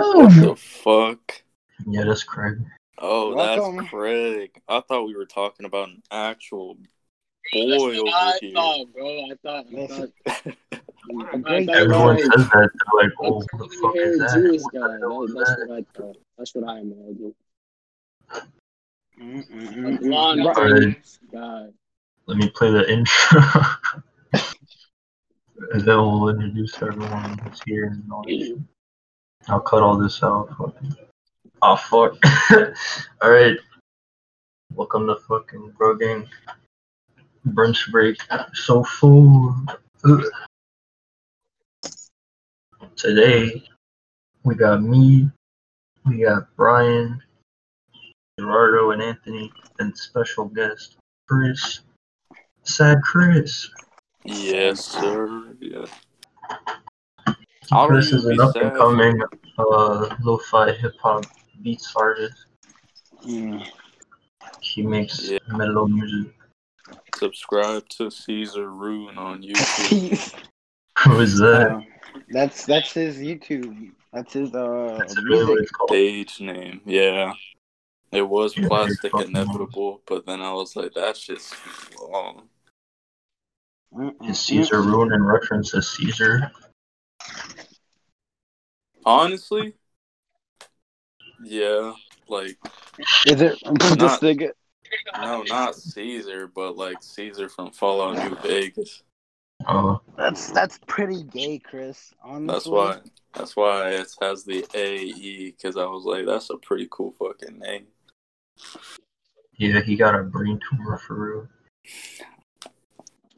What the fuck? Yeah, that's Craig. Oh, Welcome. that's Craig. I thought we were talking about an actual boy what over I here. thought, bro. I thought. I thought a I thought- Everyone says that. They're like, oh, what the fuck here is a that? Jewish guy. the That- is that? what I thought. That's what I imagine. A Mm-mm-mm. blonde Right. guy. Let me play the intro. and then we'll introduce everyone who's here. And all that. I'll cut all this out. Oh, fuck. Alright. Welcome to fucking Bro Gang. Bruhnch break. So full. Today, we got me, we got Brian, Gerardo, and Anthony, and special guest, Chris. Sad Chris. Yes, sir. Yeah. I don't is an up and coming uh, lo-fi hip hop beats artist. Mm. He makes Yeah. mellow music. Subscribe to Caesar Rune on YouTube. Who is that? Uh, that's that's his YouTube. That's his uh That's music. it's. Stage name. Yeah. It was Yeah, plastic fucking inevitable, but then I was like, that shit's too long. Is Caesar ruin in reference to Caesar? Honestly, yeah. Like, Is it this Not- nigga? no, not Caesar, but like Caesar from Fallout New Vegas. Oh, That's that's pretty gay, Chris. Honestly. That's why. That's why it has the AE because I was like, that's a pretty cool fucking name. yeah, he got a brain tumor for real.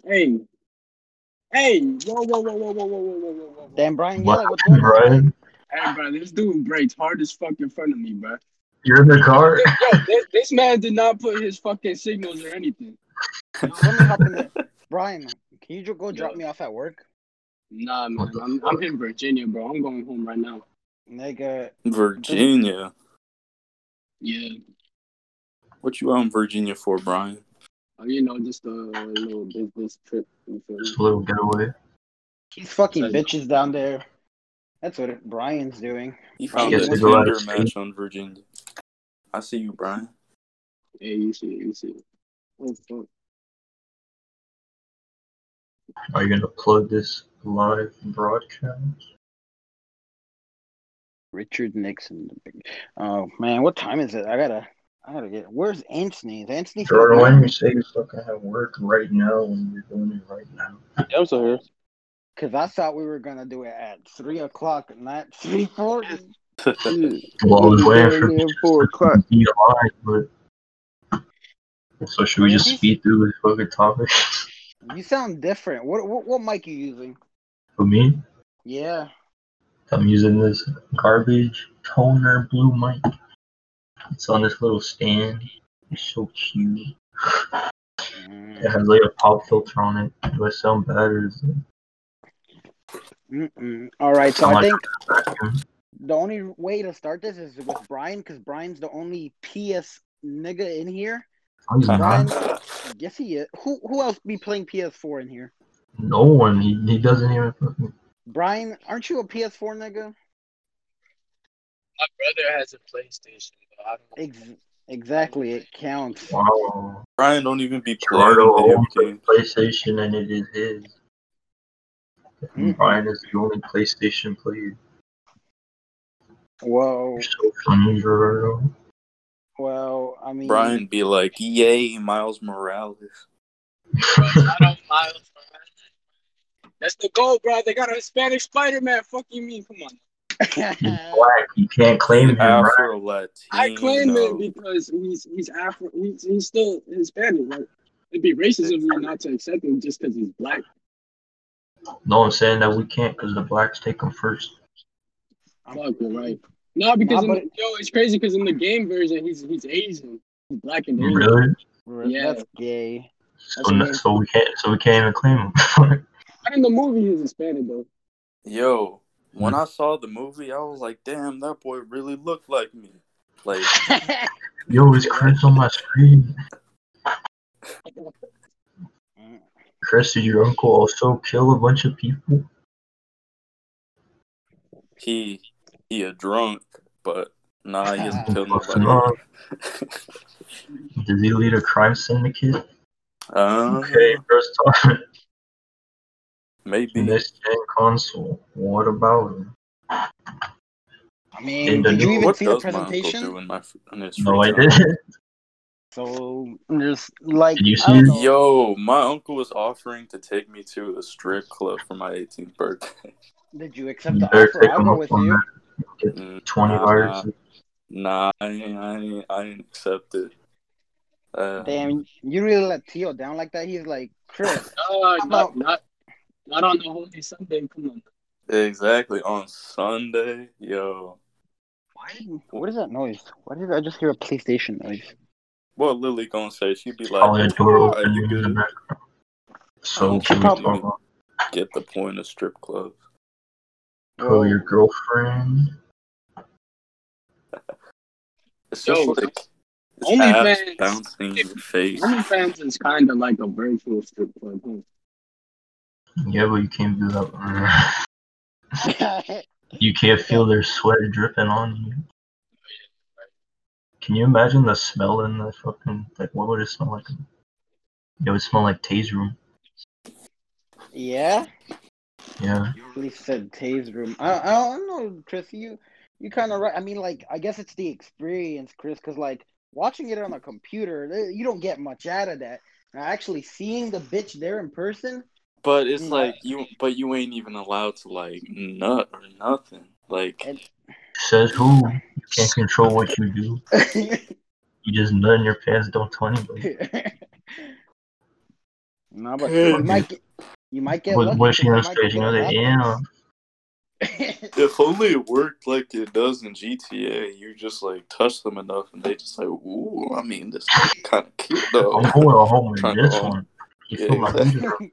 Hey. Hey. Whoa, whoa, whoa, whoa, whoa, whoa, whoa, whoa, whoa, whoa. Damn, Brian. Yeah, What, like, what's going on? Brian? Hey, bro, this dude breaks hard as fuck in front of me, bro. You're in the car? Yo, this, this man did not put his fucking signals or anything. Let me the... Brian, can you just go drop Yo. me off at work, Nah, man. I'm. I'm in Virginia, bro. I'm going home right now. nigga? Virginia. Yeah. What you out in Virginia for, Brian? Uh, you know, just a little business trip. You feel? Just a little getaway. He's fucking bitches down there. That's what it, Brian's doing. He found Yes, a to go out Tinder match on Virginia. I see you, Brian. Yeah, you see, you see. Are you gonna plug this live broadcast? Richard Nixon. Oh man, what time is it? I gotta, I gotta get. Where's Anthony? Is Anthony? still Jordan, why around? do you say you fucking have work right now when you're doing it right now? Yeah, I'm still here. Cause I thought we were gonna do it at three o'clock, not three forty. Well, I was waiting for four o'clock. be alive, but so should we just speed through this fucking topic? You sound different. What what, what mic you using? For me, Yeah. I'm using this garbage toner blue mic. It's on this little stand. It's so cute. It Mm, has like a pop filter on it. Do I sound bad or is it Mm-mm. All right, so I think mm-hmm. the only way to start this is with Brian, because Brian's the only PS nigga in here. He's Brian, not. yes he is. Who who else be playing PS4 in here? No one. He, he doesn't even. Brian, aren't you a PS4 nigga? My brother has a PlayStation. But I don't Ex- exactly, it counts. Wow. Brian don't even be playing Gerardo video owns games. PlayStation and it is his. Mhm. Brian is the only PlayStation player. Whoa. You're so funny, Gerardo. Well, I mean, Brian be like, yay, Miles Morales. Bro, shout out Miles Morales. That's the goal, bro. They got a Hispanic Spider Man. Fuck you mean? Come on. He's black. You can't claim him, right? Afro Latino. I claim it because he's he's Afro. He's, he's still Hispanic. Right? It'd be racism of me not to accept him just because he's black. No, I'm saying that we can't because the blacks take them first. Fuck, you're right. No, because Nah, in the, yo, it's crazy because in the game version, he's he's Asian. He's black and Asian. Really? Yeah. That's gay. So, That's no- so we can't. So we can't even claim him. But in the movie, he's Hispanic though. Yo, when mm. I saw the movie, I was like, damn, that boy really looked like me. Like, Yo, is Chris on my screen? Chris, did your uncle also kill a bunch of people? he he a drunk, but nah, he hasn't killed Close nobody. enough. Does he lead a crime syndicate? uh, Okay, first time. maybe. Next gen console. What about him? I mean, the did you even see the does my presentation? my f- in his No, I didn't. So there's like, I see don't it? know. Yo, my uncle was offering to take me to a strip club for my 18th birthday. Did you accept You the offer? I'll him go with you. that. Mm, 20 nah, viruses. Nah, I ain't, I ain't, I ain't accept it. Uh, Damn, you really let Tio down like that? He's like, Chris, Uh, not, about- not, not on the Holy Sunday. Come on. Exactly on Sunday, yo. why? What is that noise? Why did I just hear a PlayStation noise? What Lily gonna say? She'd be like, Probably a door "Alright, you in the good?" So, Oh, can we probably- talk about Get the point of strip clubs. oh, your girlfriend? It's just Yo, like it's OnlyFans- bouncing in your face. OnlyFans is kind of like a virtual strip club. Huh? Yeah, but you can't do that. You can't feel their sweat dripping on you. Can you imagine the smell in the fucking like? What would it smell like? It would smell like Tay's room. yeah. Yeah. You really said Tay's room. I, I don't know, Chris. You you kind of right. I mean, like, I guess it's the experience, Chris, because like watching it on a computer, eh, you don't get much out of that. Actually seeing the bitch there in person, But it's Mm. like you, but you ain't even allowed to like nut or nothing. Like and Says who? You can't control what you do. You just nut in your pants. Don't tell anybody. no, but you might get you might get What, lucky. what's she 'cause gonna you say? You know get that? Yeah. if only it worked like it does in GTA. You just like touch them enough, and they just like, ooh. I mean, this kind of cute though. I'm going home in Trying to this one. You Yeah, exactly.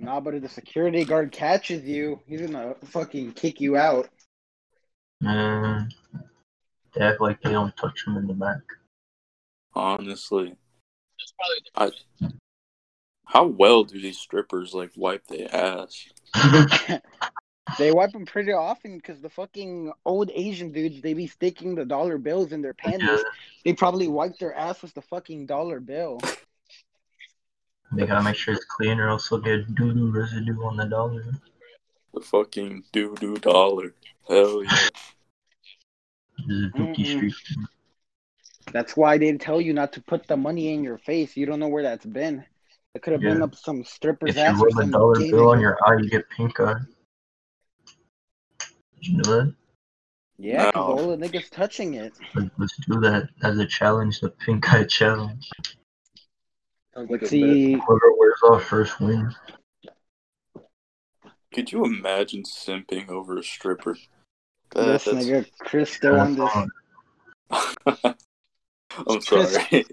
Heat? nah, but if the security guard catches you, he's gonna fucking kick you out. Man, they act like they don't touch him in the back. Honestly, That's probably the how well do these strippers like wipe their ass? They wipe them pretty often because the fucking old Asian dudes, they be sticking the dollar bills in their panties. Yeah, They probably wipe their ass with the fucking dollar bill. They gotta make sure it's clean, or else they'll get doo doo residue on the dollar. The fucking doo doo dollar. Hell yeah. This is Dookie Mm-mm. Street. That's why they tell you not to put the money in your face. You don't know where that's been. It could have been up some stripper's If you ass or rub a dollar gay bill on your eye, you get pink eye. Did you know that? Yeah, because No. all the niggas touching it. Let's do that as a challenge, the pink eye challenge. Sounds like See, Whoever wears off first wins. Could you imagine simping over a stripper? this That- nigga Chris still on this. that's- I'm sorry.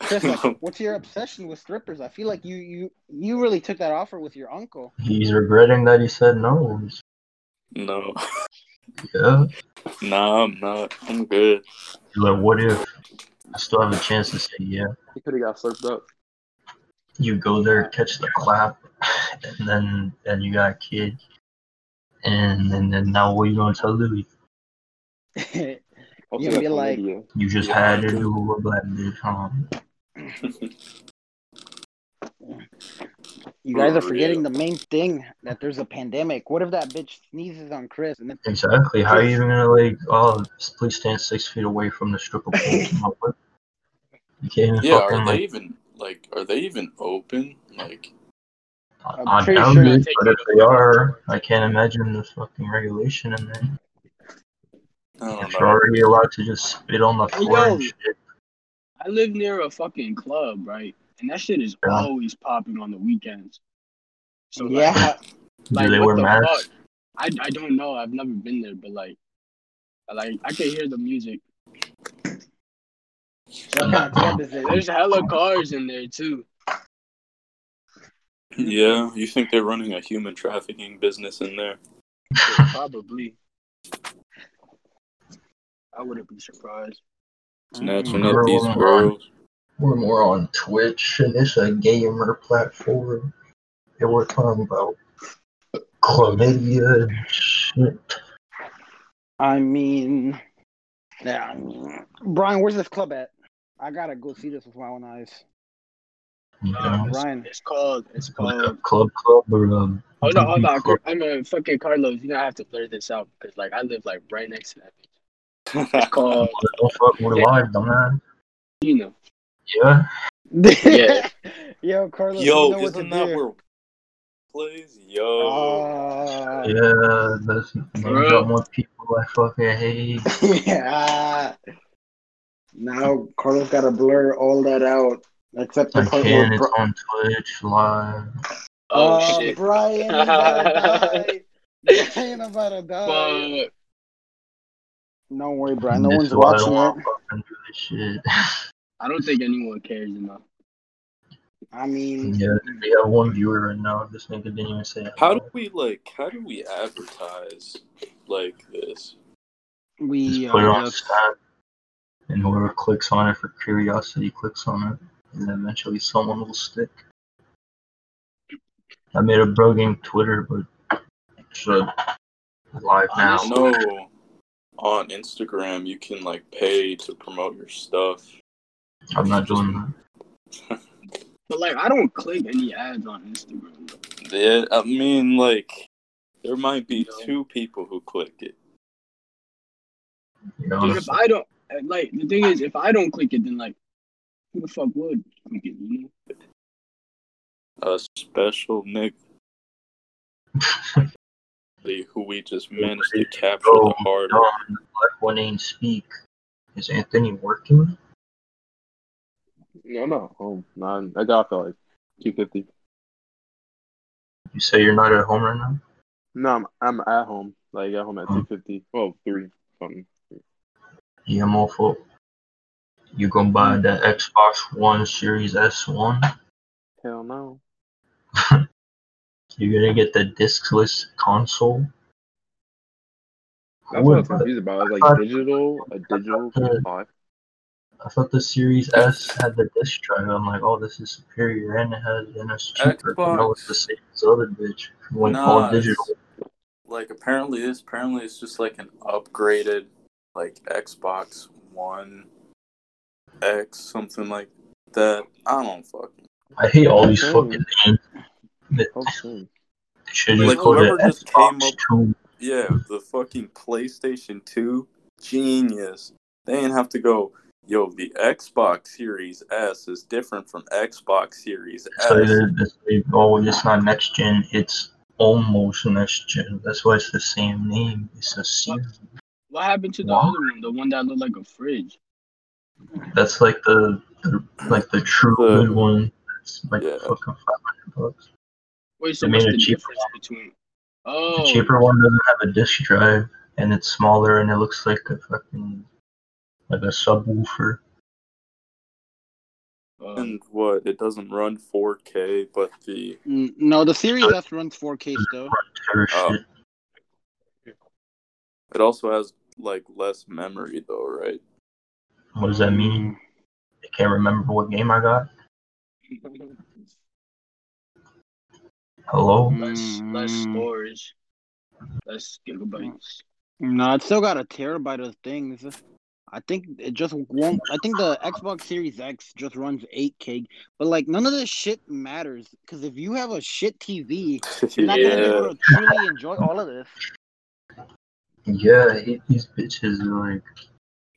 Chris, like, what's your obsession with strippers? I feel like you you you really took that offer with your uncle. He's regretting that he said no. He's- no, Yeah. nah, I'm not. I'm good. He's like, what if I still have a chance to say yeah? He could have got flipped up. You go there, catch the clap, and then then you got a kid. And then, then now what you gonna tell Louis? I'll You be like- You just had to do a black bitch, huh? You guys are forgetting the main thing that there's a pandemic. What if that bitch sneezes on Chris and then Exactly. How are you even gonna like? Oh, please stand six feet away from the stripper pole. Come up with- You can't even yeah, fucking are they like. even like? Are they even open? Like, I'm I pretty doubt sure- it, but if they are, I can't imagine the fucking regulation in there. I don't If you're already allowed to just spit on the floor yo. and shit. I live near a fucking club, right? And that shit is Yeah. always popping on the weekends. So yeah, like do they what wear the masks? fuck? I I don't know. I've never been there, but like, like I can hear the music. What kind of club is it? There's hella cars in there too. Yeah, you think they're running a human trafficking business in there? Yeah, probably. I wouldn't be surprised. Snatching Mm. up these Girl. girls. We're more on Twitch, and it's a gamer platform. And we're talking about chlamydia and shit. I mean, yeah. I mean, Brian, where's this club at? I gotta go see this with my own eyes. Yeah. Um, Brian. It's called. It's Like a called. club club or um Hold on, hold movie on. club. I'm a fucking Carlos. You know I have to blur this out because like I live like right next to that. bitch. It's called. Don't fuck, we're live, dumbass. You know. Yeah. Yeah. Yo, Carlos, you Yo, know what isn't to that do. where plays? Yo. Uh, Yeah, that's name Bro. drop more people I fucking hate. yeah. Now Carlos gotta blur all that out, except the I part can, where it's Bri- on Twitch live. Oh Uh, shit. Brian is about to die. Brian about to die. Fuck. Don't worry, Brian. No This one's is I watching don't it. fucking do this shit. I don't think anyone cares enough. I mean, yeah, we have one viewer right now. This nigga didn't even say How do we like? How do we advertise like this? we Just put it uh, on just, Snap, and whoever clicks on it for curiosity clicks on it, and eventually someone will stick. I made a brogging Twitter, but it's uh, live now. I know on Instagram you can like pay to promote your stuff. I'm not doing that. But like I don't click any ads on Instagram. Yeah, I mean like there might be No. two people who click it. You know, if I don't like the thing is if I don't click it then like who the fuck would click it, you know? A special nigga who we just managed to capture Oh, the heart no, of. black one ain't speak. Is Anthony working? No, I'm home. No, I got off at like two fifty. You say you're not at home right now? No, I'm I'm at home. Like I got home at Oh. two fifty. Well, three something. Yeah, I'm for. You gonna buy hmm. the Xbox One Series S1? Hell no. You're gonna get the discless console? That's what I would was confused about. I like thought- digital, a digital PS5. I thought the Series S had the disc drive. I'm like, oh, this is superior, and it has and it's cheaper. But no, it's the same as other bitch. It Went Nah, all digital. Like apparently this apparently it's just like an upgraded like Xbox One X something like that. I don't fucking I hate all these fucking names. That How soon? Like, call it whoever just came Xbox up- 2. Yeah, the fucking PlayStation 2, genius. They didn't have to go, yo, the Xbox Series S is different from Xbox Series So S. they're- they say, oh, it's not next gen. It's almost next gen. That's why it's the same name. It's a series. What happened to the Wow. other one? The one that looked like a fridge. That's like the, the like the true The- good one. It's like Yeah. fucking five hundred bucks. Wait, so They what's the cheaper difference between? Oh, The cheaper one doesn't have a disc drive, and it's smaller, and it looks like a fucking like a subwoofer. uh, And what? It doesn't run 4K, but the mm, no, the Series S runs 4K still. Terror Oh. it also has like less memory though, right? What does that mean? I can't remember what game I got. Hello. less less Mm. storage, less gigabytes. No, it's still got a terabyte of things. I think it just won't. I think the Xbox Series X just runs 8K, but like none of this shit matters because if you have a shit TV, you're not gonna be able to truly enjoy all of this. Yeah, I hate these bitches. Like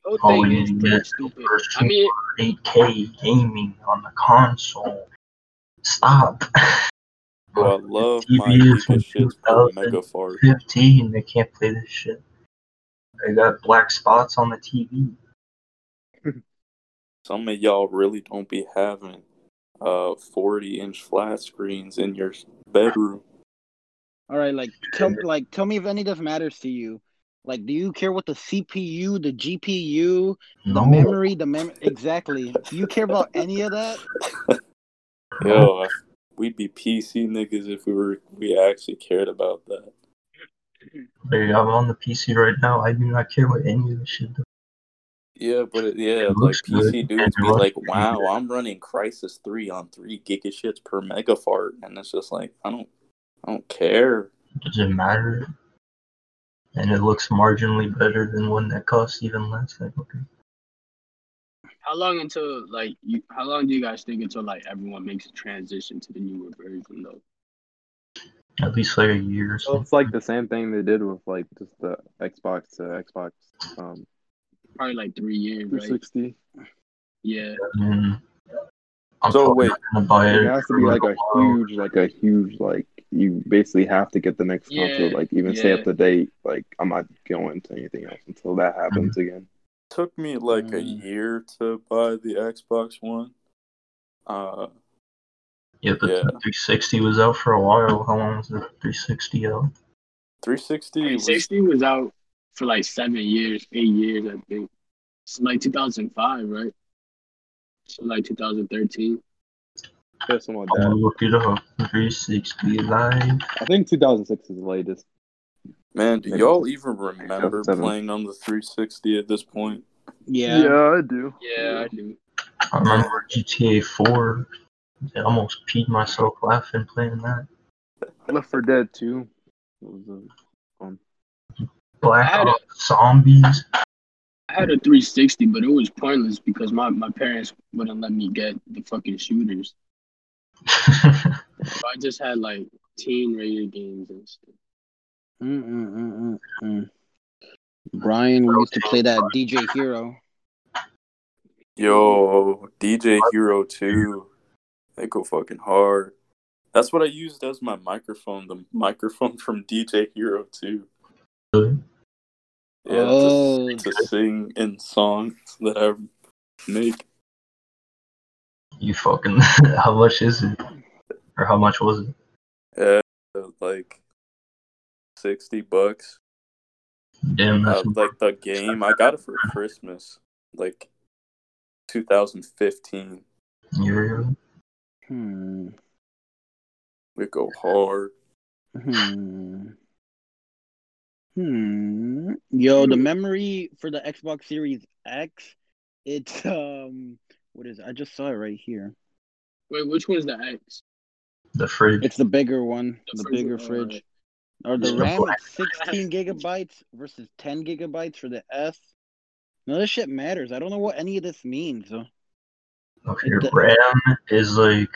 The whole all thing we need to get stupid. first I mean, 8K gaming on the console. Stop. Bro, I love my TV is from giga shits per 2000. megafart. 15, they can't play this shit. They got black spots on the TV. Some of y'all really don't be having uh 40 inch flat screens in your bedroom. All right, like tell like tell me if any of this matters to you. Like, do you care what the CPU, the GPU, the memory, the mem? Exactly. Do you care about any of that? Yo, we'd be PC niggas if we were we actually cared about that. Hey, I'm on the PC right now. I do not care what any of this shit does. Yeah, but it, yeah, It like looks good, PC and dudes be like, "Wow, good." I'm running Crysis Three on three gigashits per megafart," and it's just like, I don't, I don't care. Does it matter? And it looks marginally better than one that costs even less. Like, okay. How long until like you? How long do you guys think until like everyone makes a transition to the newer version though? At least like a year or So so. it's like the same thing they did with like just the Xbox to Xbox um Probably like three years, right? 360. Yeah. Mm. I'm So, wait. not gonna buy it. It has to be like a while. huge, like a huge, like you basically have to get the next console, Yeah, like even stay up to date. Like I'm not going to anything else until that happens again. Took me like a Mm. year to buy the Xbox One. Uh, Yeah, but Yeah. the 360 was out for a while. How long was the 360 out? 360 was 360 was out for like seven years, eight years, I think. It's like 2005, right? So like 2013. Yeah, something like I'm gonna look it up. 360 live. I think 2006 is the latest. man. Do Maybe y'all even remember seven. playing on the 360 at this point? Yeah. Yeah, I do. Yeah, I do. I remember GTA 4. I almost peed myself laughing playing that. Left 4 Dead 2. was, uh, Black I had a- Zombies. I had a 360, but it was pointless because my, my parents wouldn't let me get the fucking shooters. So I just had like teen rated games and stuff. Brian, we used to play that DJ Hero. Yo, DJ Hero 2. They go fucking hard. That's what I used as my microphone, the microphone from DJ Hero 2. Yeah, Oh. to, to sing in songs that I make. You fucking. how much is it? Or how much was it? Uh, like 60 bucks. Damn, Uh, like the game, I got it for Christmas, like 2015. yeah. Hmm. We go hard. Hmm. Hmm. Yo, the memory for the Xbox Series X, it's um, what is it? I just saw it right here. Wait, which one's the X? The fridge. It's the bigger one, The the fridge, bigger uh, fridge. Or the Yeah. RAM is 16 gigabytes versus 10 gigabytes for the S. No, this shit matters. I don't know what any of this means. So. Okay, it- RAM is like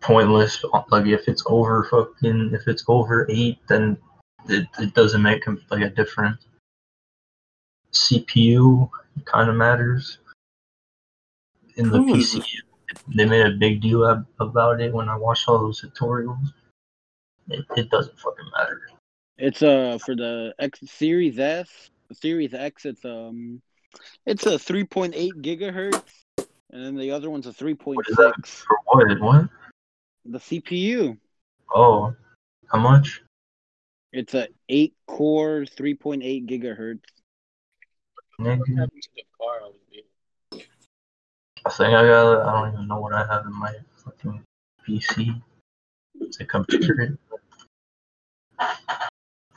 pointless. Like if it's over fucking, if it's over eight, then it, it doesn't make like a difference. CPU kind of matters. In the Who is PC, they made a big deal ab- about it when I watched all those tutorials. It, it doesn't fucking matter. It's uh for the X Series S, the Series X. It's um, it's a 3.8 gigahertz, and then the other one's a 3.6. For what? What? The CPU. Oh, how much? It's a eight core, 3.8 gigahertz. What Nigga. happened to the car I was in? I think I got. I don't even know what I have in my fucking PC. It's a computer.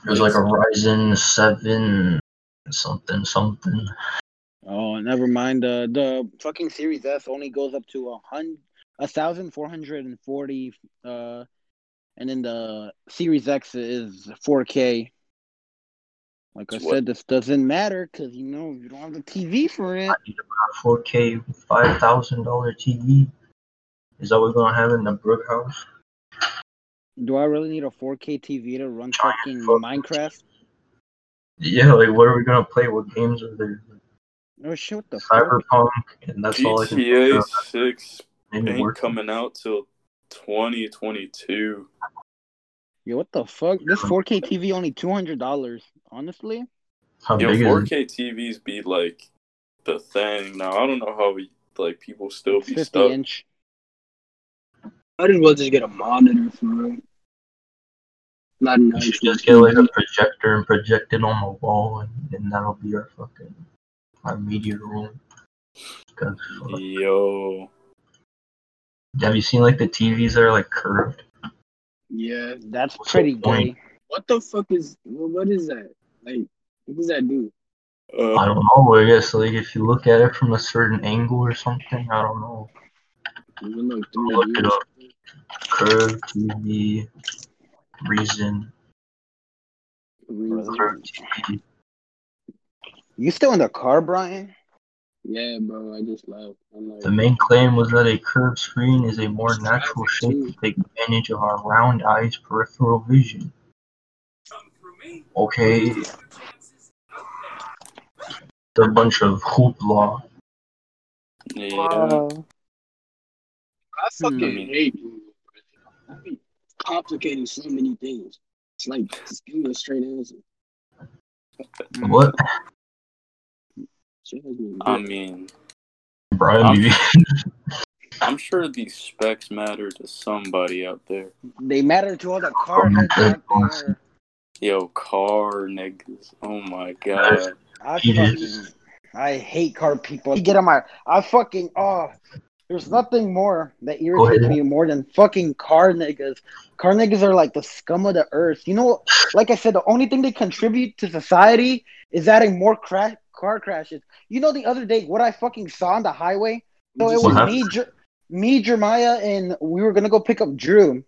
There's like a Ryzen seven something something. Oh, never mind. Uh, the fucking Series S only goes up to a hundred, a thousand four hundred and forty. Uh, and then the Series X is 4K. Like I What? said, this doesn't matter because you know you don't have the TV for it. 4K five thousand dollar TV. Is that what we're gonna have in the Brook house? Do I really need a 4K TV to run Giant fucking fucking Minecraft? Yeah, like what are we gonna play? What games are there? Oh shit! What the fuck? Cyberpunk, and that's all I can think GTA 6 ain't work. coming out till 2022. Yo, what the fuck? This 4K TV only two hundred dollars. Honestly, How Yo, big is 4K TVs be like the thing now. I don't know how we like people still be 50 stuck. inch. Might as well just get a monitor for real. Not an We should just get like a projector and project it on the wall, and, and that'll be our fucking our media room. Yo, have you seen like the TVs that are like curved? Yeah. That's What's pretty the gay. What the fuck is what is that? Like what does that do? uh, I don't know. I guess like if you look at it from a certain angle or something, I don't know. Does it look Look it up. Curved TV reason. 1380. You still in the car, Brian? Yeah, bro. I just left. I'm like, The main claim was that a curved screen is a more natural shape to take advantage of our round eyes' peripheral vision. Okay. It's a bunch of hoopla. Yeah. I fucking Hmm. hate Google. bro. They be complicating so many things. It's like just give me a straight answer. What? Shit has me I mean, Brian, I'm- I'm sure these specs matter to somebody out there. They matter to all the car heads out there. Yo, car niggas. Oh my god. I fucking. I hate car people. You get on my, I fucking, oh, there's nothing more that Go irritates me more than fucking car niggas. Car niggas are like the scum of the earth. You know, like I said, the only thing they contribute to society is adding more crash car crashes. You know, the other day, what I fucking saw on the highway. So it What was happened? me, Jer- me, Jeremiah, and we were gonna go pick up Drew.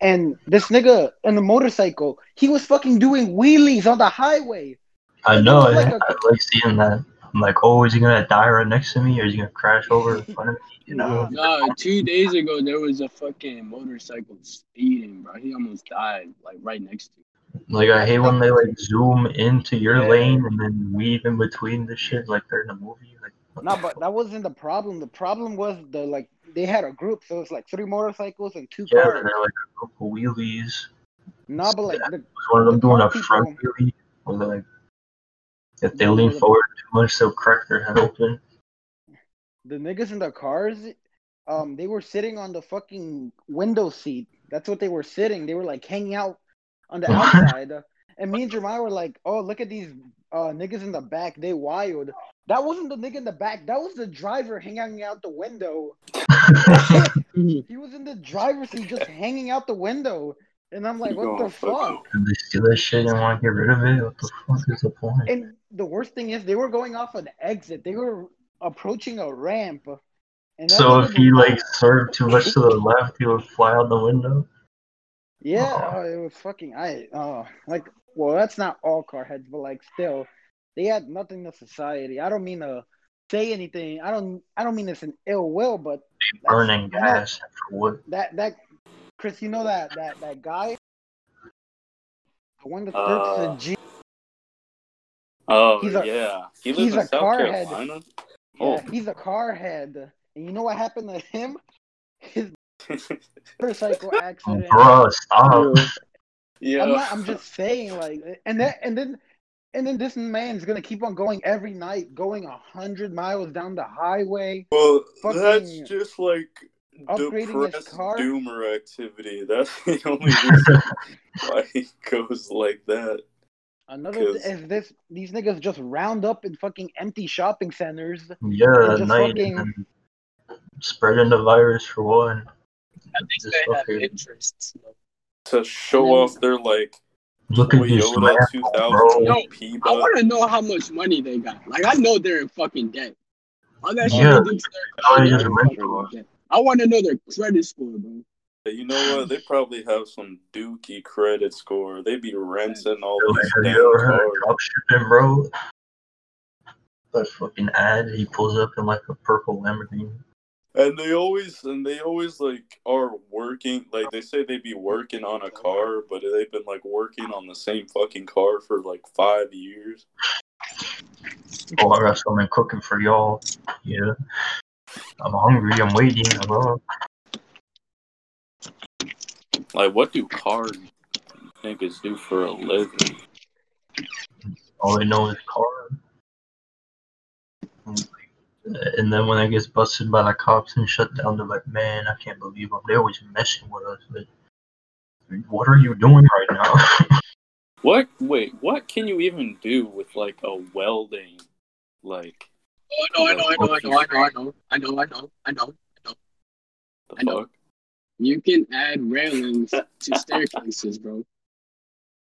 And this nigga in the motorcycle, he was fucking doing wheelies on the highway. I know. I, Like I a- like seeing that. I'm like, oh, is he gonna die right next to me, or is he gonna crash over in front of me? You know? Nah, two days ago there was a fucking motorcycle speeding, bro. He almost died, like right next to. me. Like I hate when they like zoom into your Yeah. lane and then weave in between the shit like they're in a movie. Like, No, the but that wasn't the problem. The problem was the like they had a group, so it was like three motorcycles and two Yeah, cars. they're like a group of wheelies. No, but like the, Was one of them The doing a front wheelie? Or like, if they lean the- forward too much, they'll crack their head open. the niggas in the cars, um, they were sitting on the fucking window seat. That's what they were sitting. They were like hanging out on the outside. And me and Jeremiah were like, "Oh, look at these uh niggas in the back. They wild." That wasn't the nigga in the back. That was the driver hanging out the window. He was in the driver's seat, just hanging out the window. And I'm like, "What the fuck?" Did they steal that shit and want to get rid of it? What the fuck is the point? And the worst thing is, they were going off an exit. They were approaching a ramp. And So if he was- like swerved too much to the left, he would fly out the window. yeah, Oh. oh, it was fucking. I oh, like, well, that's not all car heads, but like, still, they had nothing to society. I don't mean to say anything. I don't. I don't mean it's an ill will, but Burning gas for wood. that that Chris, you know that that that guy, the one that Uh, searched the G. Oh He's a- yeah. He he's in a South car head. Carolina. Yeah, Oh. he's a car head. And you know what happened to him? His motorcycle accident. Bruh, stop. Yeah. I'm not. I'm just saying, like, and then and then and then this man's gonna keep on going every night, going a hundred miles down the highway. Well, that's just like upgrading his depressed car. doomer activity. That's the only reason why he goes like that. Another 'Cause- is this. These niggas just round up in fucking empty shopping centers. Yeah, And at just night fucking- and spreading the virus for one. I think Just they have interests. though. To show then- off their like Look at Toyota Lambo, 2000 bro. Yo, I P-Bot. want to know how much money they got. Like I know they're in fucking debt. All that shit Yeah. they do to their car, Oh, they're just in rent fucking cars. debt. I want to know their credit score, bro. You know what? They probably have some dookie credit score. They be renting all Yo, these Have damn you ever cars. shipping, bro? That fucking ad, he pulls up in like a purple Lamborghini. And they always and they always like are working like they say they'd be working on a car, but they've been like working on the same fucking car for like five years. Oh, I got something cooking for y'all. Yeah. I'm hungry, I'm waiting, bro. Like what do car niggas do for a living? All they know is car. And then when I get busted by the cops and shut down, they're like, man, I can't believe them. They're always messing with us. Like, what are you doing right now? What wait, what can you even do with like a welding like Oh, I know, I know, I know, I know, I know, I know, I know, I know. the I know. fuck? You can add railings to staircases, bro.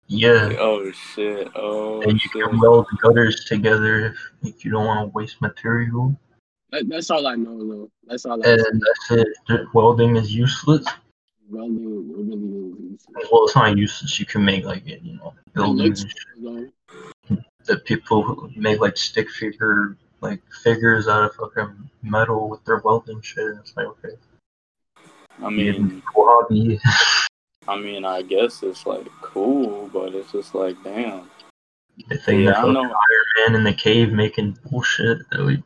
yeah. Oh shit. Oh And you shit. can weld the gutters together if, if you don't want to waste material. That, that's all I know, though. That's all I And know. that's it. Welding is useless. welding, it really is. Well, it's not useless. You can make like you know buildings. looks and cool, shit. The people who make like stick figure like figures out of fucking metal with their welding shit. And It's like okay, I mean, hobby. I mean, I guess it's like cool, but it's just like, damn. They think Yeah, they're I know. Iron Man in the cave making bullshit. They, would-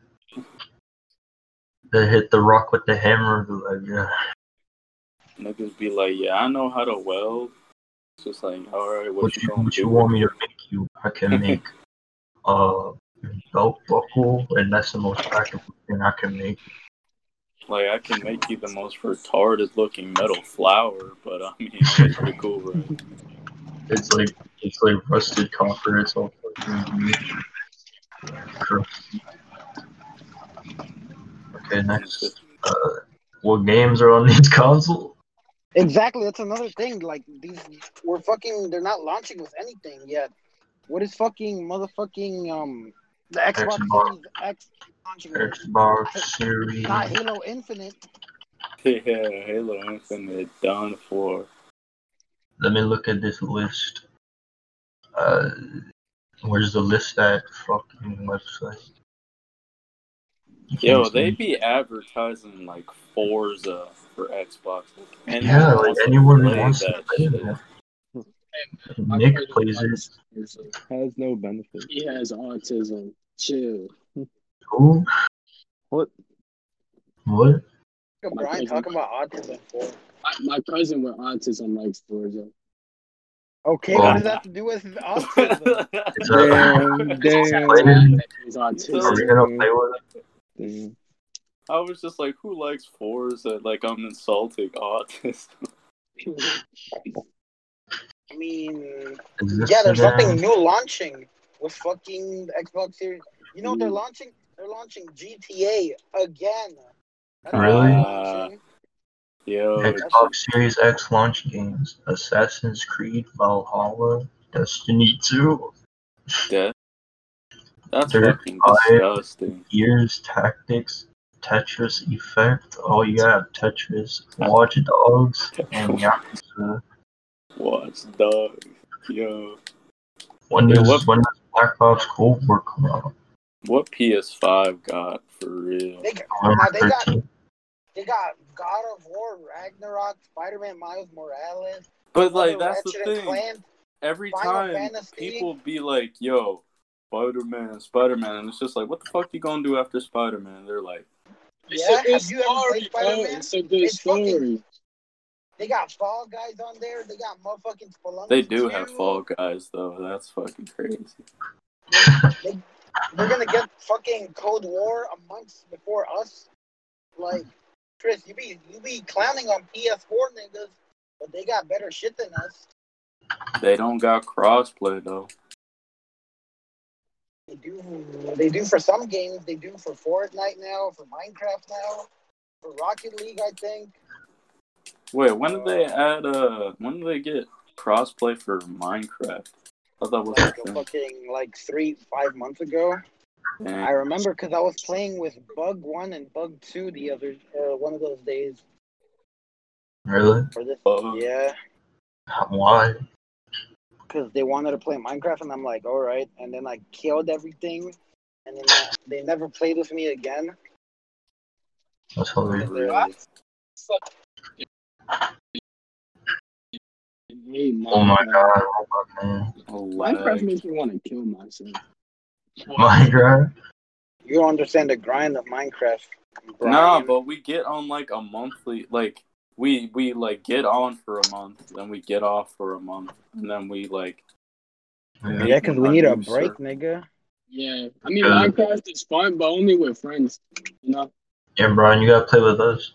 they hit the rock with the hammer. Like, yeah. Niggas be like, yeah, I know how to weld. It's just like, all right, what, What you you, what you want me to make you? I can make a belt buckle, and that's the most practical thing I can make. Like, I can make you the most retarded looking metal flower, but I mean, it's pretty cool, right? It's like it's like rusted copper. It's all fucking. Gross. Okay, next. Uh, what games are on these consoles? Exactly, that's another thing. Like these, we're fucking. They're not launching with anything yet. What is fucking motherfucking um the Xbox Xbox. Series X launching? with? Xbox Series. Not Halo Infinite. Yeah, Halo Infinite done for. Let me look at this list. Uh, where's the list at? Fucking website. You Yo, they see. be advertising like Forza for Xbox. And Yeah, like anyone who wants to that play shit. that. My Nick cousin plays it. Uh, has no benefit. He has autism. Chill. Who? What? What? Brian talking about autism for. My, my cousin with autism likes Forza. Okay, Oh. what does that have to do with autism? It's a, Damn, damn, Playing? He's are we gonna play with it? Damn. I was just like, who likes Forza? Like, I'm insulting autism. I mean, yeah, there's the something new launching with fucking Xbox Series. You know they're mm. launching? They're launching GTA again. That's Really? they're. Uh, yo, Xbox Series X launch games: Assassin's Creed Valhalla, Destiny 2, death. That's Third fucking eye. disgusting. Gears Tactics, Tetris Effect. Oh, you have Tetris, Watch Dogs, and Yakuza. Watch dog. Yo, When Yeah, does what- when does Black Ops Cold War come out? what PS5 got for real? They got, now they got they got God of War, Ragnarok, Spider Man, Miles Morales. But like, that's the Ratchet and thing. Clank. Every Final time Fantasy. people be like, "Yo, Spider Man, Spider Man," and it's just like, "What the fuck you gonna do after Spider Man?" They're like, It's Yeah, a good you ever story, played bro. Spider-Man? It's a good It's fucking- story. They got Fall Guys on there. They got motherfucking Spelunky. they do 2. have Fall Guys though. That's fucking crazy. They're gonna get fucking Cold War a month before us. Like, Chris, you be you be clowning on PS4 niggas, but they got better shit than us. They don't got crossplay though. They do. They do for some games. They do for Fortnite now, for Minecraft now, for Rocket League. I think. Wait, when did they add? Uh, when did they get crossplay for Minecraft? I thought that was Like thing. fucking like three, five months ago. I remember because I was playing with Bug One and Bug Two the other uh, one of those days. Really? For this, Uh, yeah, Why? Because they wanted to play Minecraft, and I'm like, all right. And then I killed everything, and then uh, they never played with me again. That's hilarious. Really? Hey, Oh my god, oh my man. Minecraft makes me want to kill myself. Minecraft? You don't understand the grind of Minecraft. Nah, but we get on like a monthly, like we we like get on for a month, then we get off for a month, and then we like Yeah. yeah, because we need a break, server. nigga. Yeah, I mean Yeah. Minecraft is fun, but only with friends. You know, Yeah, Brian, you gotta play with us.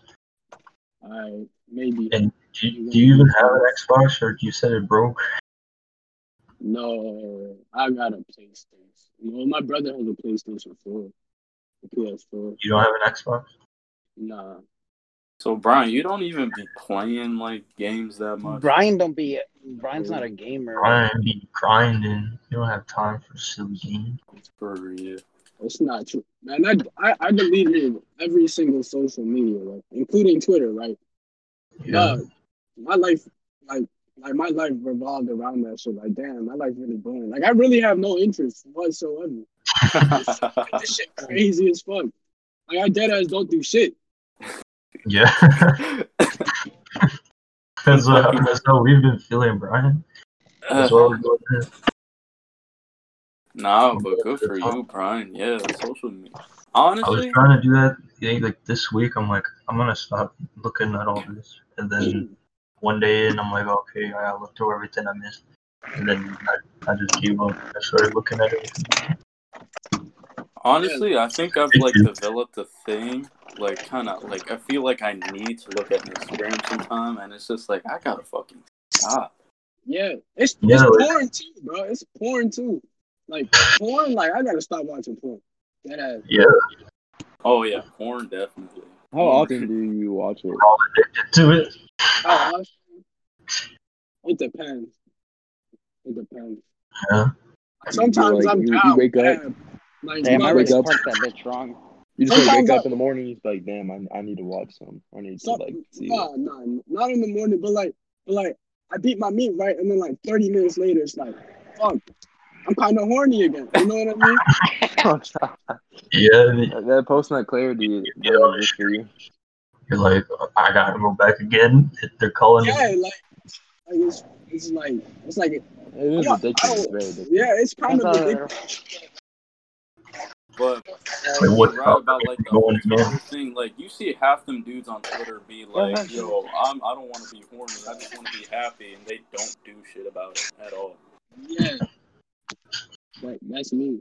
I maybe And do you, do you even have an Xbox, or you said it broke? no. I got a PlayStation. Well, my brother has a PlayStation Four, a PS4. You don't have an Xbox? Nah, So Brian, you don't even be playing like games that much. Brian don't be. Brian's not a gamer. Brian be grinding. You don't have time for silly games. For real. it's not true, man. I I, I deleted every single social media, like including Twitter, right? Yeah. Dog, my life, like, like my life revolved around that shit. Like, damn, my life really boring. Like, I really have no interest whatsoever. this shit crazy as fuck. Like, I dead ass don't do shit. Yeah. that's, what, that's how we've been feeling, Brian. That's what we're doing nah, but good for you, Brian. Yeah, social media. Honestly, I was trying to do that yeah, like this week. I'm like, I'm gonna stop looking at all this, and then hmm. one day, and I'm like, okay, I looked through everything I missed, and then I, I just gave up. I started looking at it. Honestly, I think I've like developed a thing, like kind of like I feel like I need to look at Instagram sometime, and it's just like I gotta fucking stop. Yeah, it's, Yeah, it's like- porn too, bro. It's porn too. Like porn, like I gotta stop watching porn. That ass. Yeah, Oh yeah, porn definitely. How often do you watch it? we're all addicted to it. Oh, honestly, it depends. It depends. Yeah. Sometimes like, I'm you- you wake up- bad. Like, Damn, I wake up- that bitch wrong. You just like, Sometimes wake I- up in the morning, you just like, damn, I, I need to watch some. I need to like see. it. nah, nah, not in the morning, but like, but like, I beat my meat right, and then like 30 minutes later, it's like, fuck, I'm kind of horny again. You know what I mean? Yeah, That- that post nut clarity Yeah. really for you. you're like, I gotta go back again. They're calling Yeah, you. like, like it's, it's like, it's like, It is Yeah, addictive. It's very addictive. yeah, it's kind That's of all- addictive. But Like, what you're right about like the going whole again? Twitter thing. Like you see half them dudes on Twitter be like, "Yo, I'm I don't want to be horny. I just want to be happy," and they don't do shit about it at all. Yeah, like that's me.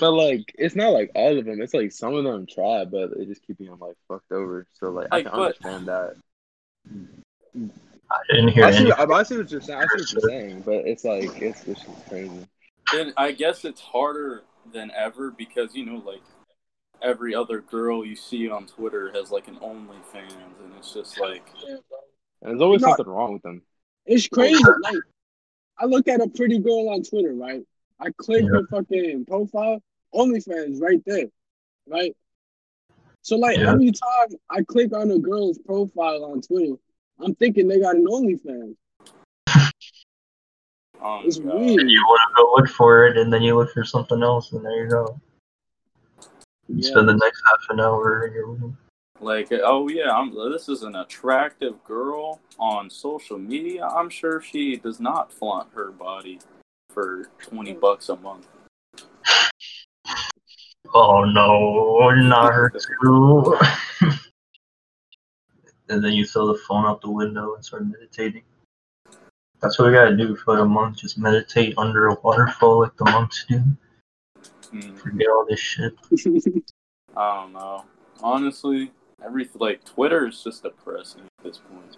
But like, it's not like all of them. It's like some of them try, but they just keep being like fucked over. So like, I can but- understand that. I didn't hear I see. I, I see what you're saying. I see what you're saying, but it's like it's just crazy. And I guess it's harder than ever because you know, like every other girl you see on Twitter has like an OnlyFans, and it's just like, And there's always You know- something wrong with them. It's crazy. Like, I look at a pretty girl on Twitter, right? I click Yeah. her fucking profile, OnlyFans right there, right? So like Yeah. every time I click on a girl's profile on Twitter, I'm thinking they got an OnlyFans. Oh It's God. weird. And you want to go look for it, and then you look for something else, and there you go. You Yeah. spend the next half an hour in your room. Like, uh, oh yeah, I'm, this is an attractive girl on social media. I'm sure she does not flaunt her body for twenty mm. bucks a month. Oh no, not her too. and then you throw the phone out the window and start meditating. That's what we gotta do for like a month. Just meditate under a waterfall like the monks do. Hmm. Forget all this shit. I don't know. Honestly, every like Twitter is just depressing at this point.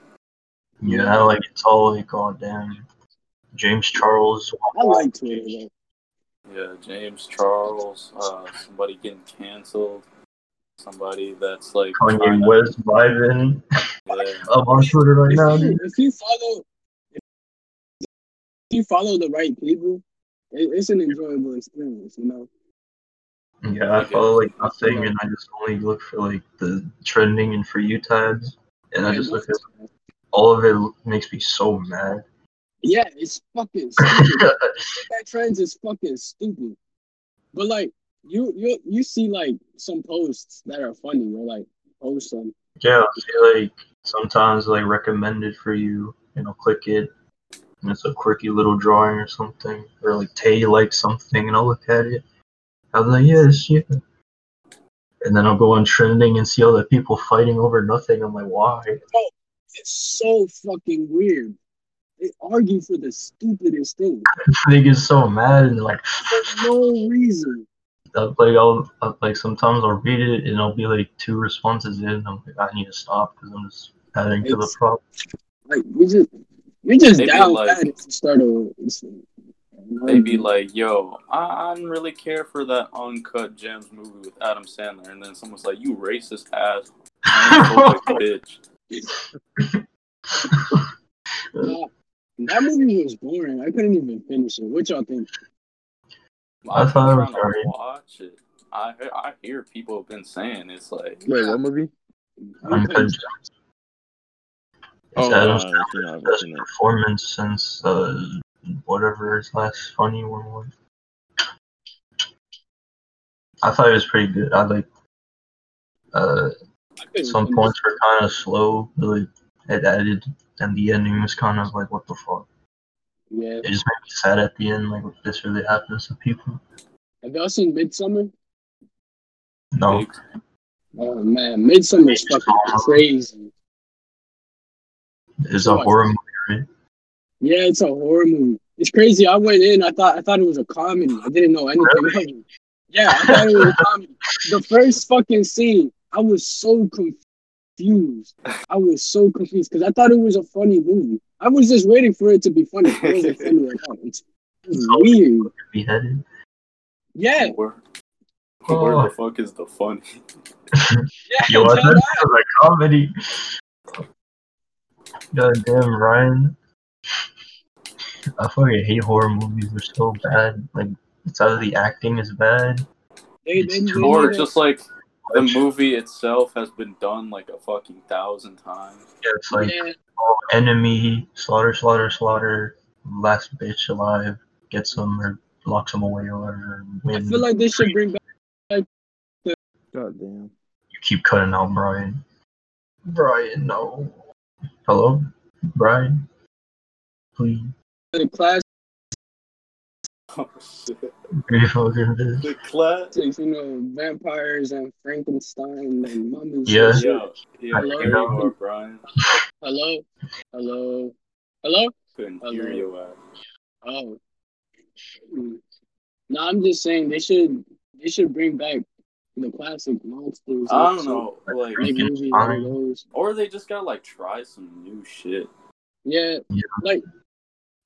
Yeah, like it's all like, oh damn, James Charles. I like Twitter though. Yeah, James Charles, uh, somebody getting canceled, somebody that's like Kanye West vibing yeah. up on Twitter right now. dude. if you follow, if you follow the right people, it, it's an enjoyable experience. You know. Yeah, I follow like nothing, and I just only look for like the trending and for you tabs, and I just look at all of it. Makes me so mad. Yeah, it's fucking stupid. that trends is fucking stupid. But like you you you see like some posts that are funny or like post some yeah, see like sometimes like recommended for you, and I'll click it, and it's a quirky little drawing or something, or like Tay likes something, and I'll look at it. Be like, yes, yeah. And then I'll go on trending and see all the people fighting over nothing. I'm like, why? Oh, it's so fucking weird. They argue for the stupidest thing they get so mad and like, for no reason. I'll, like I'll, I'll like sometimes I'll read it and I'll be like two responses in. I'm like, I need to stop because I'm just adding to the problem. Like we just we just Maybe, down like- bad to start a. They be um, like, "Yo, I, I don't really care for that uncut gems movie with Adam Sandler," and then someone's like, "You racist ass, bitch." That movie was boring. I couldn't even finish it. What y'all think? I I'm thought it was trying to watch it. I I hear people have been saying it's like Wait, what movie? Uncut It's Oh, Adam uh, Sandler's you best seen performance since uh, whatever his last funny one was. I thought it was pretty good. I like uh, I some points were kind of slow, really. It added, and the ending was kind of like, what the fuck? Yeah. It just made me sad at the end, like, this really happens to people. Have y'all seen Midsommar? No, Oh man, Midsommar is fucking crazy. It's a horror movie. Yeah, it's a horror movie. It's crazy. I went in. I thought I thought it was a comedy. I didn't know anything of it. Yeah, I thought it was a comedy. The first fucking scene, I was so confused. I was so confused because I thought it was a funny movie. I was just waiting for it to be funny. It wasn't funny at all. It's, it's weird. Beheaded. Yeah, Where, Oh. the fuck is the funny? yeah. Yo, I thought it was a comedy. God damn, Ryan. I fucking hate horror movies. They're so bad. Like, it's either the acting is bad. They, they, they Or just like the movie itself has been done like a fucking thousand times. Yeah, it's like yeah, oh, enemy, slaughter, slaughter, slaughter, last bitch alive, gets him or locks him away or whatever. I feel like they should bring back. God damn. you keep cutting out Brian. Brian, no. Hello, Brian. Please. The classics, Oh shit. Pretty fucking this. The class. you know, vampires and Frankenstein and mummies. Yeah. and shit. Yo, yeah, Hello? you are, Brian. Hello, hello, hello. Couldn't Hello. hear you at. Oh, no, I'm just saying they should they should bring back the classic monsters. I don't and know, like, Big Freaking movie, one of fine. those. or they just gotta like try some new shit. Yeah, Yeah. like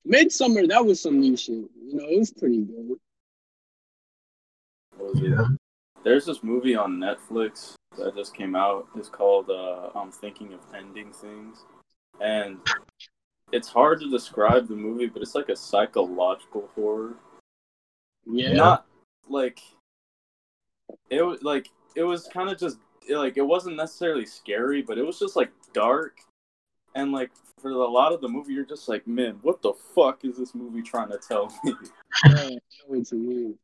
Midsommar, that was some new shit. You know, it was pretty good. Was? Yeah. There's this movie on Netflix that just came out. It's called uh, I'm Thinking of Ending Things. And it's hard to describe the movie, but it's like a psychological horror. Yeah, Not like it was like it was kind of just like it wasn't necessarily scary, but it was just like dark. And like for a lot of the movie, you're just like, man, what the fuck is this movie trying to tell me? yeah, I know what you mean.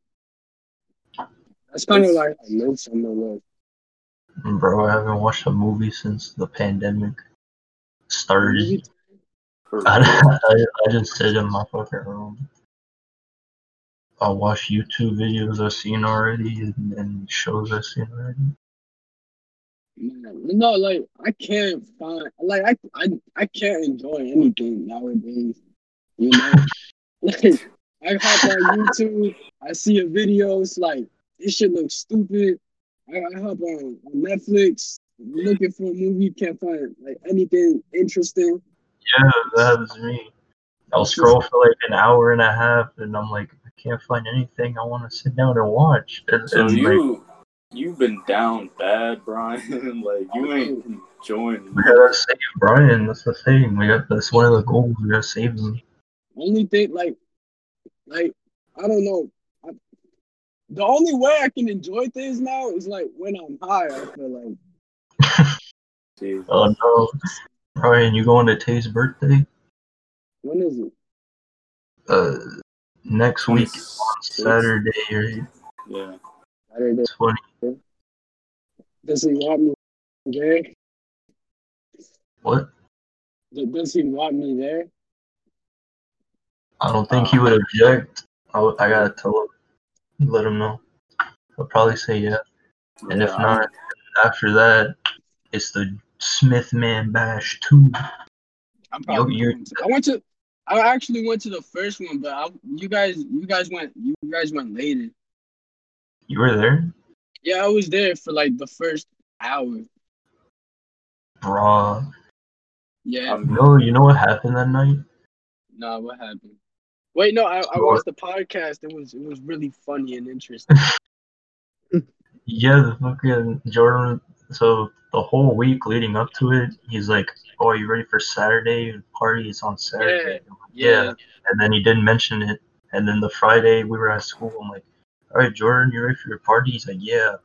That's kind of It's- like Midsommar was. Bro, I haven't watched a movie since the pandemic started. I. I, I just sit in my fucking room. I'll watch YouTube videos I've seen already and, and shows I've seen already. No, like I can't find like I I I can't enjoy anything nowadays. You know, like I hop on YouTube, I see a video, it's like this shit looks stupid. I, I hop on, on Netflix, looking for a movie, can't find like anything interesting. Yeah, that was me. I'll scroll for like an hour and a half and I'm like, can't find anything I want to sit down and watch. And, So and, like, you you've been down bad, Brian. like you ain't enjoying. we gotta save Brian. That's the thing. We got that's one of the goals. We gotta save him. Only thing like like I don't know. I, the only way I can enjoy things now is like when I'm high. I feel like Oh no, Brian, you going to Tay's birthday? when is it? Uh, next week on 26th. Saturday, right? Yeah. Saturday. Twenty. Does he want me there? What? Does he want me there? I don't think he uh. would object. I gotta tell him, let him know. He'll probably say yeah. And if not, after that, it's the Smith Man Bash 2. I'm probably you're- going to. I went to. I actually went to the first one, but I, you guys, you guys went, you guys went later. You were there? Yeah, I was there for like the first hour. Bruh. Yeah. Um, I'm- No, you know what happened that night? Nah, what happened? Wait, no, I, I watched the podcast. It was it was really funny and interesting. Yeah, the fucking Jordan. So the whole week leading up to it, he's like, "Oh, are you ready for Saturday party? It's on Saturday." I'm Yeah. And then he didn't mention it. And then the Friday we were at school, I'm like, "All right, Jordan, you ready for your party?" He's like, "Yeah."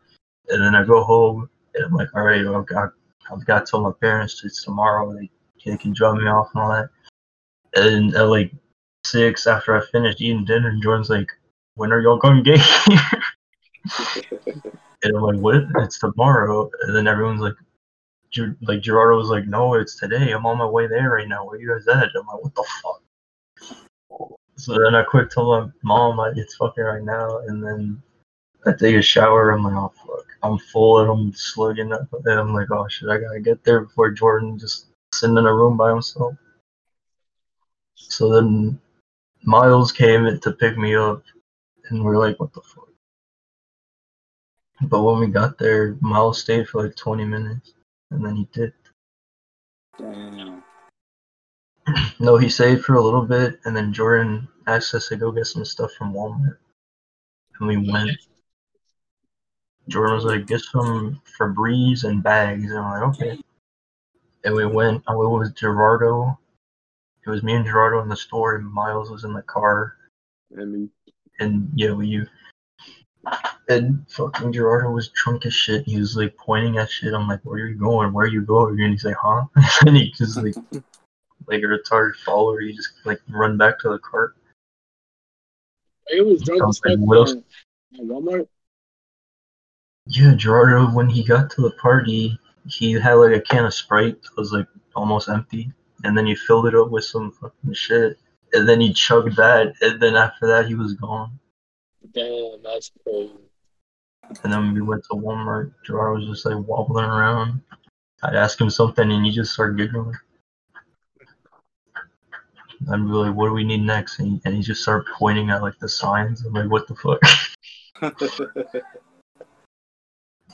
And then I go home and I'm like, "All right, I've got, I've got to tell my parents it's tomorrow. They shit. He dropped me off and all that. And at like six, after I finished eating dinner, Jordan's like, "When are y'all going to get here?" and I'm like, "What? It's tomorrow." And then everyone's like, like Gerardo was like, "No, it's today. I'm on my way there right now. Where you guys at?" I'm like, "What the fuck?" So then I quick told my mom, like, "It's fucking right now." And then I take a shower. I'm like, "Oh fuck." I'm full and I'm slugging up. And I'm like, "Oh shit, I gotta get there before Jordan just sitting in a room by himself." So then Miles came to pick me up, and we're like, "What the fuck?" But when we got there, Miles stayed for like 20 minutes, and then he did. Damn. No, he stayed for a little bit, and then Jordan asked us to go get some stuff from Walmart, and we went. Jordan was like, "Get some Febreze and bags," and I'm like, "Okay." And we went. I went with Gerardo. It was me and Gerardo in the store, and Miles was in the car. I mean, and yeah, we you and fucking Gerardo was drunk as shit. He was like pointing at shit. I'm like, where are you going? Where are you going? And he's like, huh? and he just like like a retarded follower. He just like run back to the cart. It was drunk as like fuck. Will- at Walmart. Yeah, Gerardo when he got to the party, he had like a can of Sprite that was like almost empty, and then he filled it up with some fucking shit, and then he chugged that, and then after that he was gone. Damn, that's crazy. And then we went to Walmart. Gerardo was just like wobbling around. I'd ask him something and he just started giggling. I'd be like, what do we need next? And he, and he just started pointing at like the signs. I'm like, what the fuck?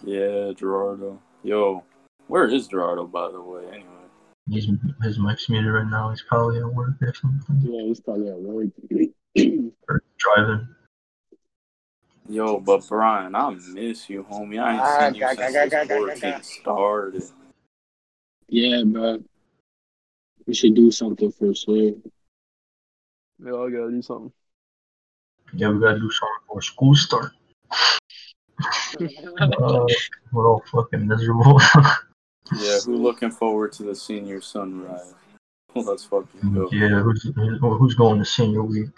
yeah, Gerardo. Yo, where is Gerardo, by the way? Anyway. He's his mic's muted right now. He's probably at work or something. Yeah, he's probably at work. Or driving. Yo, but Brian, I miss you, homie. I ain't Ah, seen you ga- since ga- ga- this ga- ga- quarantine started. yeah, bro. We should do something for sure. we all gotta do something. Yeah, we gotta do something for school start. Uh, we're all fucking miserable. Yeah, who looking forward to the senior sunrise? Well, let's fucking go. yeah, who's, who's who's going to senior week?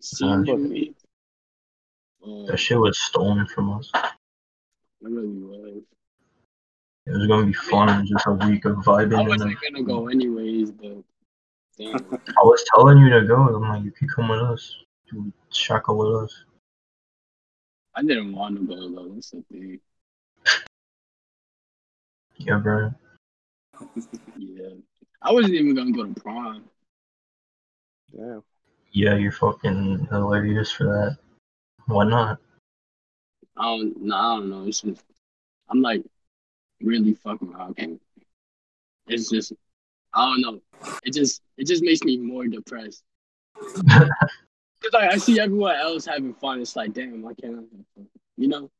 Senior week. That shit was stolen from us. it really was. It was gonna be fun, just a week of vibing. I wasn't then- gonna go anyways, but damn. I was telling you to go. I'm like, you can come with us. You shaka with us. I didn't want to go though. That's the thing. Yeah, bro. Yeah. I wasn't even gonna go to prom. Damn. Yeah, you're fucking hilarious for that. Why not? I don't no, I don't know. It's just I'm like really fucking rocking. It's just I don't know. It just it just makes me more depressed. Cause like I see everyone else having fun. It's like damn, why can't I have fun? You know?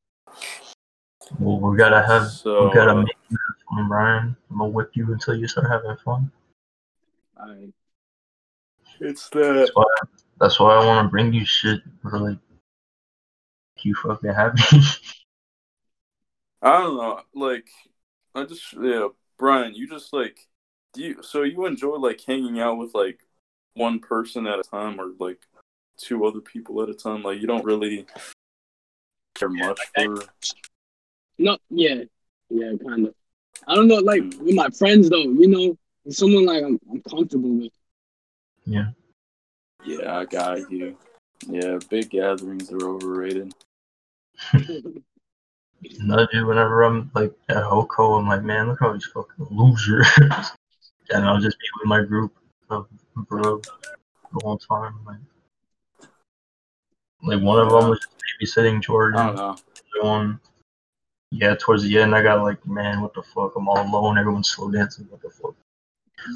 Well, we gotta have, So, we gotta uh, make you have fun, Brian. I'm gonna whip you until you start having fun. I It's the That's why I want to bring you shit for like you fucking happy. I don't know. Like, I just yeah, Brian. You just like do you? So you enjoy like hanging out with like one person at a time, or like two other people at a time? Like you don't really care much for. no yeah. Yeah, kinda. I don't know, like hmm. with my friends though, you know, with someone like I'm I'm comfortable with. Yeah, Yeah, I got you. Yeah, big gatherings are overrated. no, dude. Whenever I'm like at HoCo, I'm like, man, look how these fucking losers. and I'll just be with my group of bro the whole time. Like, like one of them was babysitting Jordan. I don't know. One, yeah, towards the end, I got like, man, what the fuck? I'm all alone. Everyone's slow dancing. What the fuck?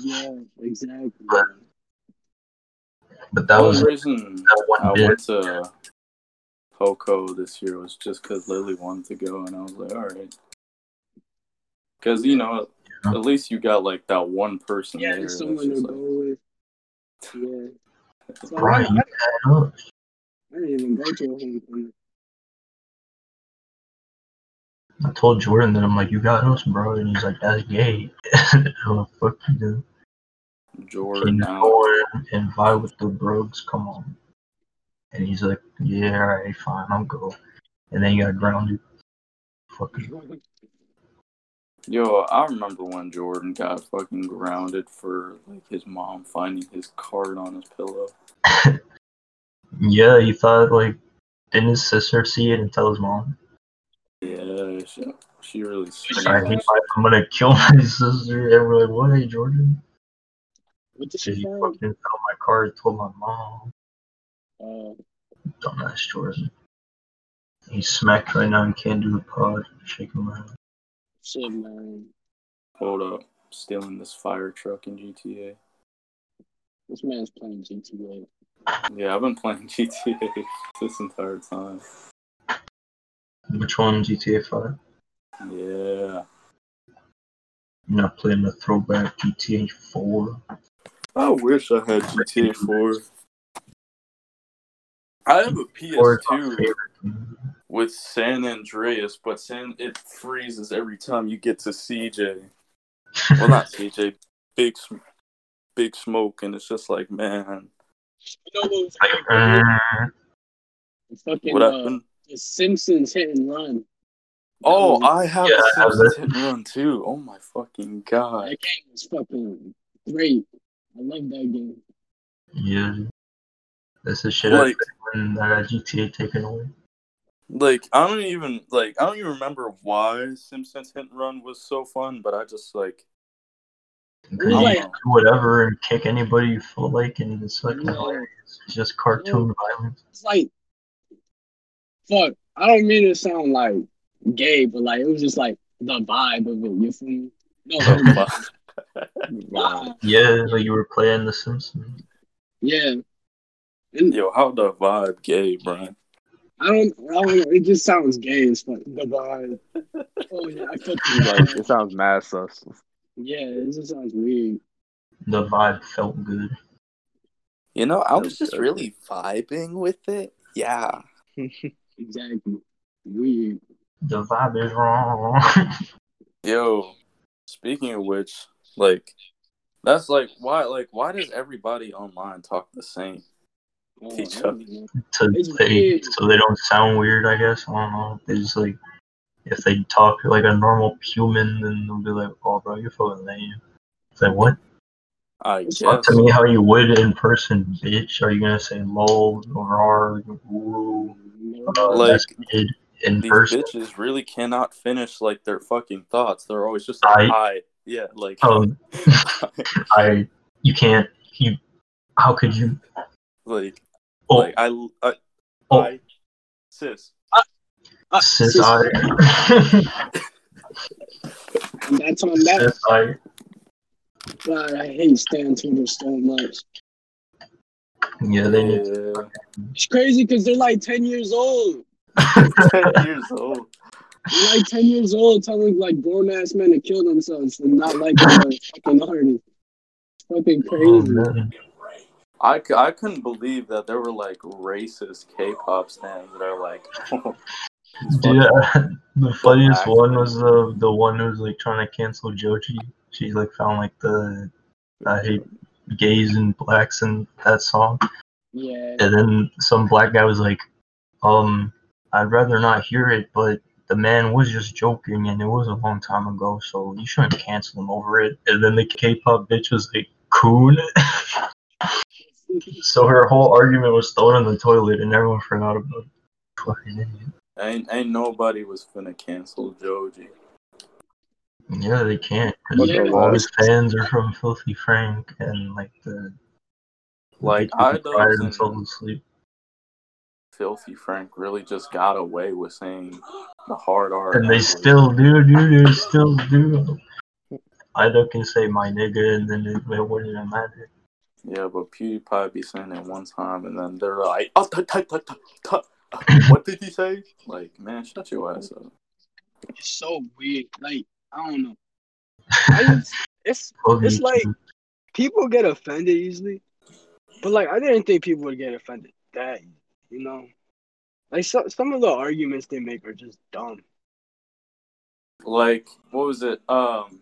yeah, exactly. But that The was only reason that one I bit. went to Poco this year was just because Lily wanted to go, and I was like, all right. Because you know, Yeah. at least you got like that one person Yeah, there. someone to just go with. Yeah. So I, Brian, I, you. I didn't even go to a homecoming. I told Jordan that I'm like, you got us, bro, and he's like, that's gay. I'm like, fuck you, dude. Jordan go and vibe with the bros? Come on. And he's like, yeah, alright, fine, I'll go. And then you got grounded. Fucking Yo, I remember when Jordan got fucking grounded for like his mom finding his card on his pillow. yeah, he thought like, didn't his sister see it and tell his mom? Yeah, she, she really She's like. I'm gonna kill my sister. And we're like, what, hey, Jordan? What the Said shit? he fucking found my car told my mom. Uh, Dumbass Jordan. He's smacked right now. He can't do the pod. Shaking my head. shit, man. Hold up, stealing this fire truck in GTA. This man's playing GTA. Yeah, I've been playing GTA this entire time. Which one? GTA 5? Yeah. You're not playing the throwback GTA 4. I wish I had GTA 4. I have a Or it's my PS2 with San Andreas, but San it freezes every time you get to CJ. Well, not CJ, Big Big Smoke, and it's just like, man, You know what was Like, uh, fucking what uh, happened? the Simpsons hit and run. Oh, That I have Yeah, the I have Simpsons hit and run too. Oh my fucking god! That game was fucking great. I love that game. yeah. That's the shit Like, I when I got GTA taken away. like I don't even like I don't even remember why Simpsons hit and run was so fun, but I just like Because you like- can do whatever and kick anybody you feel like, and it's like Yeah. hilarious. It's just cartoon violence. It's like, fuck. I don't mean to sound like gay, but like it was just like the vibe of it. You feel me? No, nah, Yeah, like you were playing The Simpsons. yeah. And yo, how the vibe gay, Brian? I don't, I don't. It just sounds gay as fuck. The vibe. Oh yeah, I fucking like it sounds mad sus. Yeah, it just sounds weird. The vibe felt good. You know, I was was just really vibing with it. Yeah. Exactly. Weird. The vibe is wrong. Yo, speaking of which, like, that's like why, like, why does everybody online talk the same? Oh, Each other. to they, so they don't sound weird, I guess. I don't know. They just like if they talk like a normal human, then they'll be like, "Oh, bro, you're fucking lame." It's like, what? I Talk to me how you would in person, bitch. Are you gonna say lol or r, ooh, uh, Like, in These person? bitches really cannot finish like their fucking thoughts. They're always just like, I- I, yeah, like, Um, I, you can't. You, how could you? like, Oh, like I, I, oh, I, sis. Ah, sis, sis- I, that's on that. sis, I. God, I hate Stan Twitter so much. Yeah, they need. Yeah. It's crazy because they're like 10 years old. 10 years old. They're like 10 years old telling like grown ass men to kill themselves and not like the fucking artist. It's fucking Oh, crazy. man. I, c- I couldn't believe that there were like racist K-pop stans that are like, Yeah, the funniest one was the the one who was like trying to cancel Joji. She like found like the I hate gays and blacks in that song, Yeah. and then some black guy was like, um, I'd rather not hear it, but the man was just joking, and it was a long time ago, so you shouldn't cancel him over it. And then the K-pop bitch was like, coon. so her whole argument was thrown in the toilet, and everyone forgot about it. Fucking idiot. ain't, ain't nobody was finna cancel Joji. Yeah, they can't because Yeah. all his fans are from Filthy Frank and like the Like, I themselves to sleep. Filthy Frank really just got away with saying the hard R. And they N-word. still do, dude. They still do. Ida can say my nigga, and then it, it wouldn't even matter. Yeah, but PewDiePie be saying it one time, and then they're like, oh, tut, tut, tut, tut, tut. what did he say? Like, man, shut your ass up. It's so weird. Like, I don't know. I just, it's Love It's like- people get offended easily, but like I didn't think people would get offended that easy, you know. Like so, some of the arguments they make are just dumb. like what was it? Um,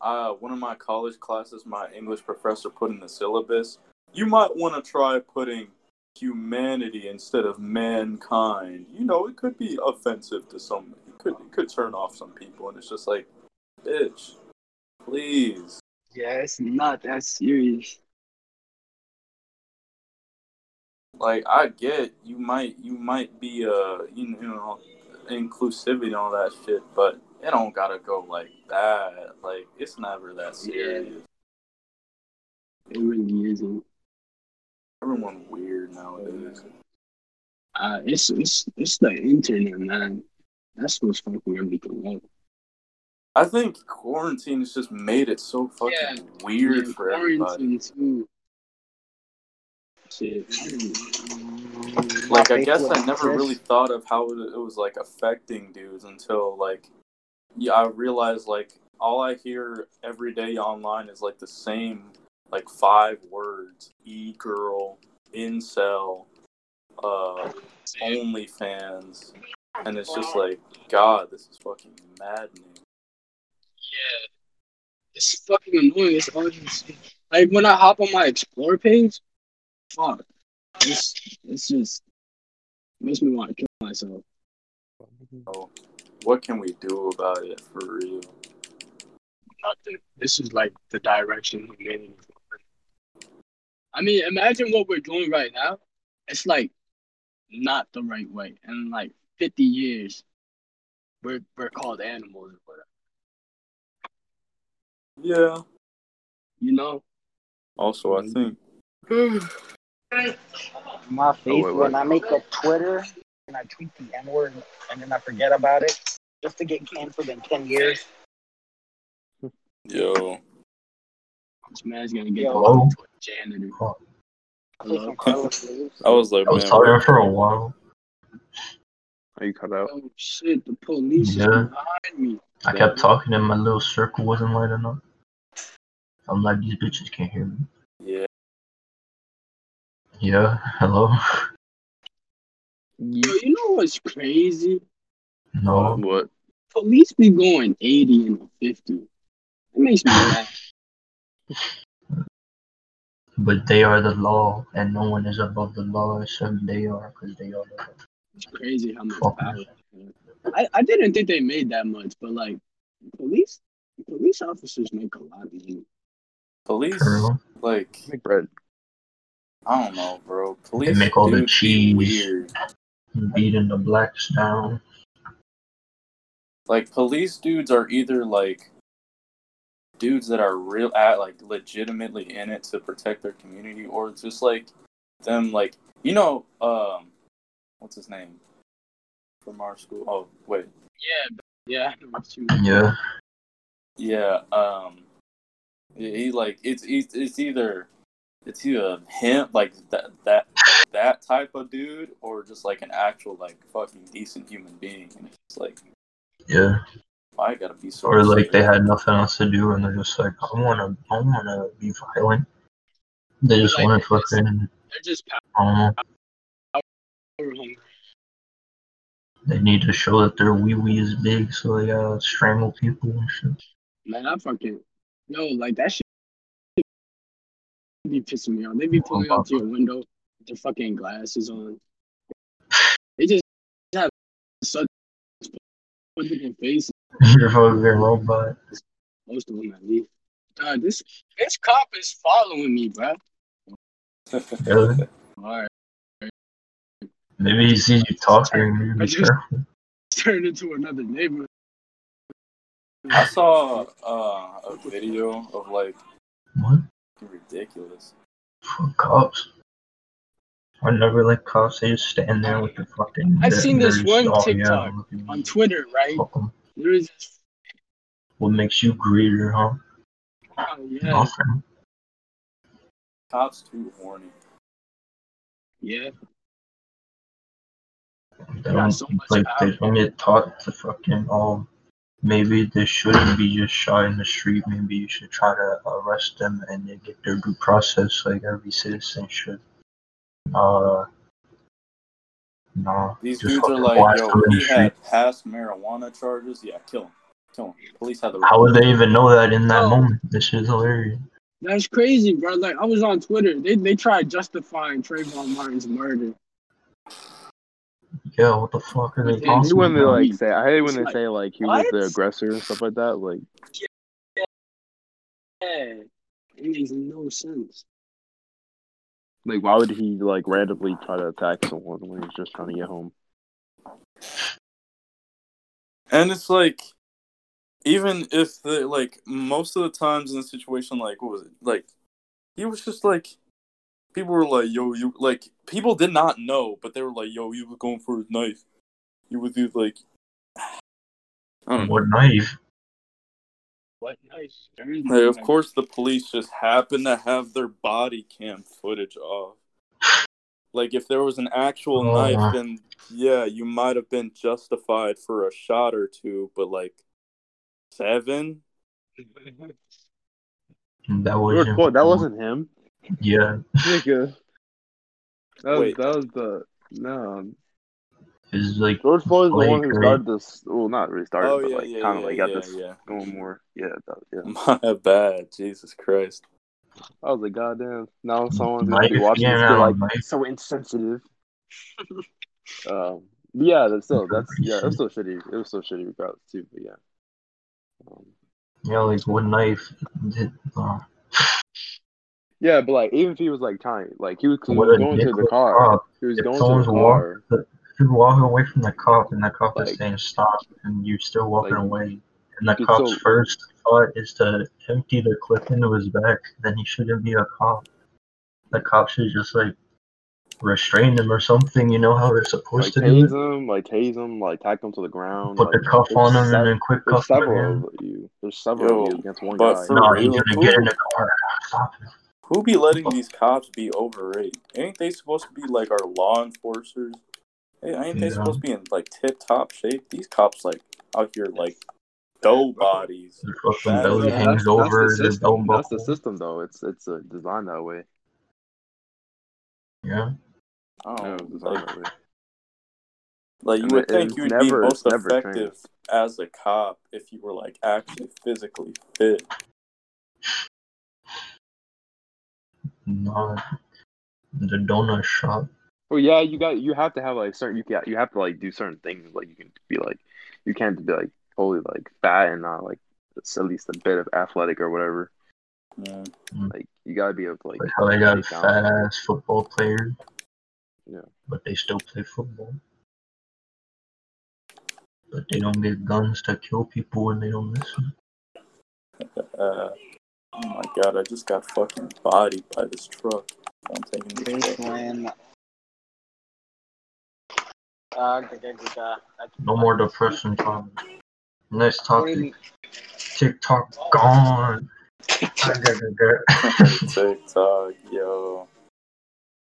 uh, one of my college classes, my English professor put in the syllabus. You might want to try putting humanity instead of mankind. You know, it could be offensive to some. It could it could turn off some people, and it's just like, bitch, please. Yeah, it's not that serious. Like I get you might you might be uh you, know inclusivity and all that shit, but it don't gotta go like that. Like it's never that serious. It really isn't. Everyone weird nowadays. Uh, it's it's it's the internet, man. That's what's fucking everything up. I think quarantine has just made it so fucking Yeah. weird Yeah, for everybody. too. Shit. Like I guess I never really thought of how it, it was like affecting dudes until like yeah I realized like all I hear every day online is like the same like five words e girl incel uh OnlyFans and it's just like God this is fucking maddening. Yeah. It's fucking annoying. It's all just like when I hop on my explore page, fuck. It's it's just makes me want to kill myself. So what can we do about it for real? Nothing. This is like the direction humanity is going. I mean, imagine what we're doing right now. It's like not the right way. And like fifty years, we're we're called animals or whatever. Yeah. You know? Also I think My faith wait, when what? I make a Twitter and I tweet the N word and then I forget about it just to get canceled in 10 years. yo This man's gonna get Yo. to a janitor. I'll Hello? some Carlos Leaves. I was like I was man talking what- for a while. Are you cut out? Oh shit, the police Yeah. is behind me. I kept talking and my little circle wasn't lighting up. I'm like, these bitches can't hear me. yeah Yeah, hello? Yo, you know what's crazy? No. What? Police be going 80 and 50. It makes me laugh. But they are the law, and no one is above the law except they are, because they are the law. It's crazy how much Fuck. power. I, I didn't think they made that much, but like police police officers make a lot of money. police True. like Make bread. I don't know, bro. Police make all the dudes cheese. weird. Beating the blacks down. Like police dudes are either like dudes that are real at like legitimately in it to protect their community, or it's just like them like you know um what's his name from our school? Oh wait, Yeah, yeah. I know what you Yeah. yeah um he, he like it's it's it's either it's either him like that that that type of dude or just like an actual like fucking decent human being, and it's like Yeah. I gotta be so. Or like they had nothing else to do and they're just like, I wanna I wanna be violent. They just Like, wanna it's- fucking They're just power I don't know. hungry. They need to show that their wee wee is big so they gotta strangle people and shit. Man, I fucking yo, like that shit be pissing me off. They be pulling up to your window with their fucking glasses on. They just have such different faces. You're fucking robot. Most of them at least. God, this this cop is following me, bro. Really? Alright, Maybe he sees you talking, maybe I be just- turned into another neighbor. I saw uh, a video of like What? Ridiculous. For cops. I never like cops, they just stand there with the fucking I've seen this they're one just, oh, TikTok yeah, On. Twitter, right? Fuck 'em. There is this What makes you greedier, huh? oh, yeah. Nothing. Cops too horny. Yeah. They don't, so much like, they power. don't get taught to fucking, oh, maybe they shouldn't be just shot in the street. Maybe you should try to arrest them and they get their due process like every citizen should. Uh, no. These dudes are like, blast yo, them in he street. had past marijuana charges. Yeah, kill him. Kill on, police have the How would they even know that in that Oh. moment? This shit's hilarious. That's crazy, bro. Like I was on Twitter. They they tried justifying Trayvon Martin's murder. Yeah, what the fuck are they Yeah, I talking hate when they about? like say. I hate when they like, say like he was the aggressor and stuff like that. Like Yeah, it makes no sense. like why would he like randomly try to attack someone when he's just trying to get home? And it's like, even if the like most of the times in a situation like what was it like, he was just like, people were like, "Yo, you like." People did not know, but they were like, "Yo, he was going for his knife." He was he was like, I don't know. What knife? What nice. Like, of course, the police just happened to have their body cam footage off. Like, if there was an actual Oh. knife, then yeah, you might have been justified for a shot or two, but like seven, That wasn't. Floyd, that wasn't him. Yeah, Nigga. That was Wait. that was the no. it's like George Floyd is the one who Blake, started this. Well, not really started, Oh but yeah, like yeah, kind of yeah, like got yeah, this yeah. going more. Yeah, that, yeah. My bad, Jesus Christ. I was like, goddamn. Now someone's gonna be watching yeah, this, be like, knife. so insensitive. um, yeah, that's still that's yeah, it was shit. still shitty. It was still shitty regardless too. But yeah. Um, yeah, like what knife? Did, uh, yeah, but like even if he was like trying, like he was, 'cause he was going to the car. cop. He was If going to the walk, car. if you're walking away from the cop and the cop Like- is saying stop and you're still walking like, away, and the cop's so- first thought is to empty the clip into his back, then he shouldn't be a cop. The cop should just like restrain him or something. You know how they're Like supposed to tase do. him, like tase him, like tack him to the ground. Put like, the cuff on him sev- and then quick There's cuff him several again. of you. There's several Yo, of you against one but guy. for No, he's gonna get in the car. Stop him. Who be letting these cops be overrated? Ain't they supposed to be like our law enforcers? Hey, ain't they Yeah. supposed to be in like tip top shape? These cops like out here like dough bodies. Their belly is- That's- hangs that's over the the system. That's the system, though. It's it's uh, designed that way. Yeah. I No, don't it's know, designed like, that way. like you And would it- think you would never- be most never effective as a cop if you were like actually physically fit. No. The donut shop. Well, yeah, you got you have to have like certain you got you have to like do certain things. Like you can be like you can't be like totally like fat and not like at least a bit of athletic or whatever. Yeah. Like you gotta be able to like Like how they got take down- fat ass football player. Yeah. But they still play football. But they don't get guns to kill people when they don't listen. Uh, oh my god, I just got fucking bodied by this truck. I'm taking this This one. Uh, No more depression talk. Next what do you topic. TikTok gone. TikTok, yo.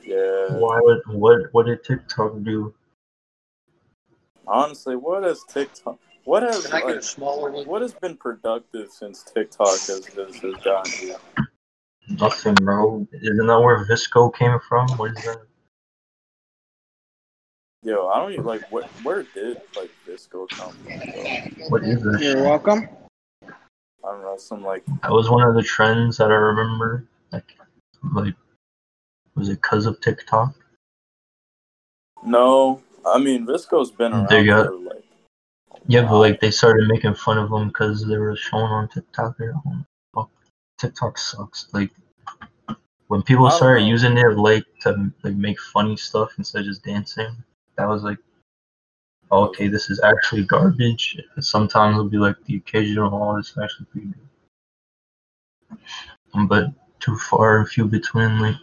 Yeah. Why would what what did TikTok do? Honestly, what has TikTok? What has Can I get a like, smaller one? what has been productive since TikTok has has, has gotten here? Nothing, bro. Isn't that where VSCO came from? What is that? Yo, I don't even like where where did like VSCO come from? Bro? What is that? You're welcome. I don't know, some like That was one of the trends that I remember. Like, like, was it cause of TikTok? no. I mean, VSCO's been around They got- for like Yeah, but like they started making fun of them because they were shown on TikTok. Or, fuck, TikTok sucks. Like when people started know. using it like to like make funny stuff instead of just dancing, that was like, oh, okay, this is actually garbage. Sometimes it'll be like the occasional, oh, this is actually pretty good. Um, But too far and few between. Like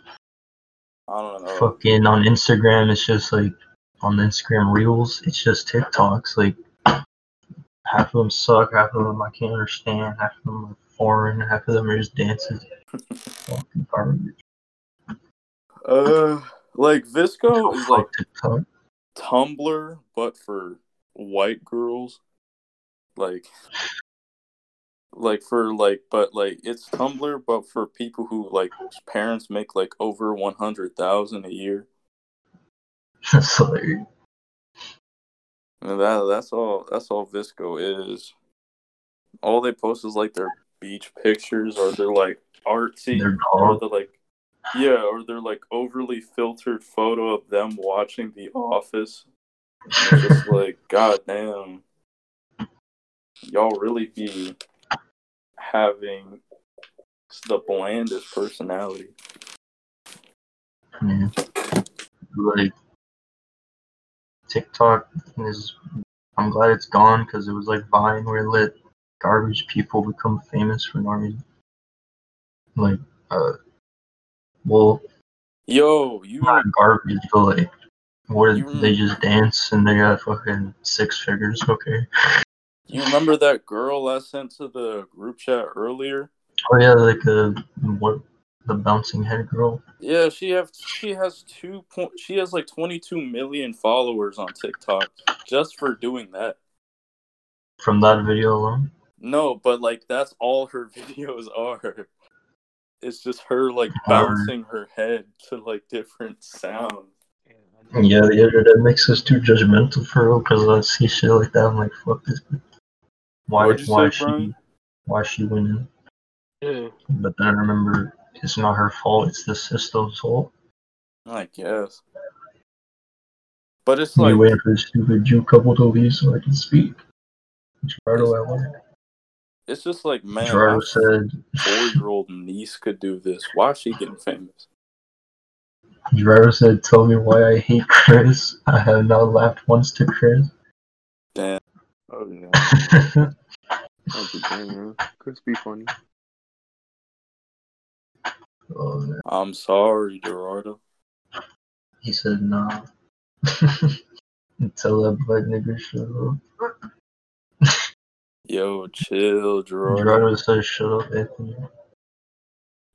I don't know. fucking on Instagram, it's just like on the Instagram Reels, it's just TikToks. Like half of them suck, half of them I can't understand, half of them are foreign, half of them are just dances. Fucking garbage. Uh, like VSCO is like Tumblr, but for white girls. Like, like for like, but like it's Tumblr, but for people who like parents make like over one hundred thousand a year. That's hilarious. And that that's all. That's all VSCO is. All they post is like their beach pictures or they're like artsy or they're like yeah, or they're like overly filtered photo of them watching The Office. It's just like, god damn. Y'all really be having the blandest personality. Yeah. Like TikTok is. I'm glad it's gone because it was like Vine where it let garbage people become famous for no reason. Like, uh, well, Yo, you not garbage, but like, what You- they just dance and they got fucking six figures. Okay. you remember that girl I sent to the group chat earlier? Oh yeah, like uh, what the bouncing head girl. Yeah, she have she has two point she has like twenty two million followers on TikTok just for doing that. From that video alone. No, but like that's all her videos are. It's just her like bouncing her head to like different sounds. Yeah, the internet makes us too judgmental for real because I see shit like that. I'm like, fuck this. bitch. Why? Why say, she? Brian? Why she winning? Yeah. But then I remember it's not her fault. It's the system's fault. I guess. But it's Me like waiting for the stupid Jew couple to leave so I can speak. Gerardo at work. it's just like man, Gerardo my said. four year old niece could do this. Why is she getting famous? Gerardo said, "Tell me why I hate Chris. I have not laughed once to Chris." Damn. Oh yeah. That's a thing, man. Chris be funny. Oh, man. I'm sorry, Gerardo. He said, "Nah." Tell that black nigga shut up. Yo, chill, Gerardo. Gerardo said, "Shut up, Anthony."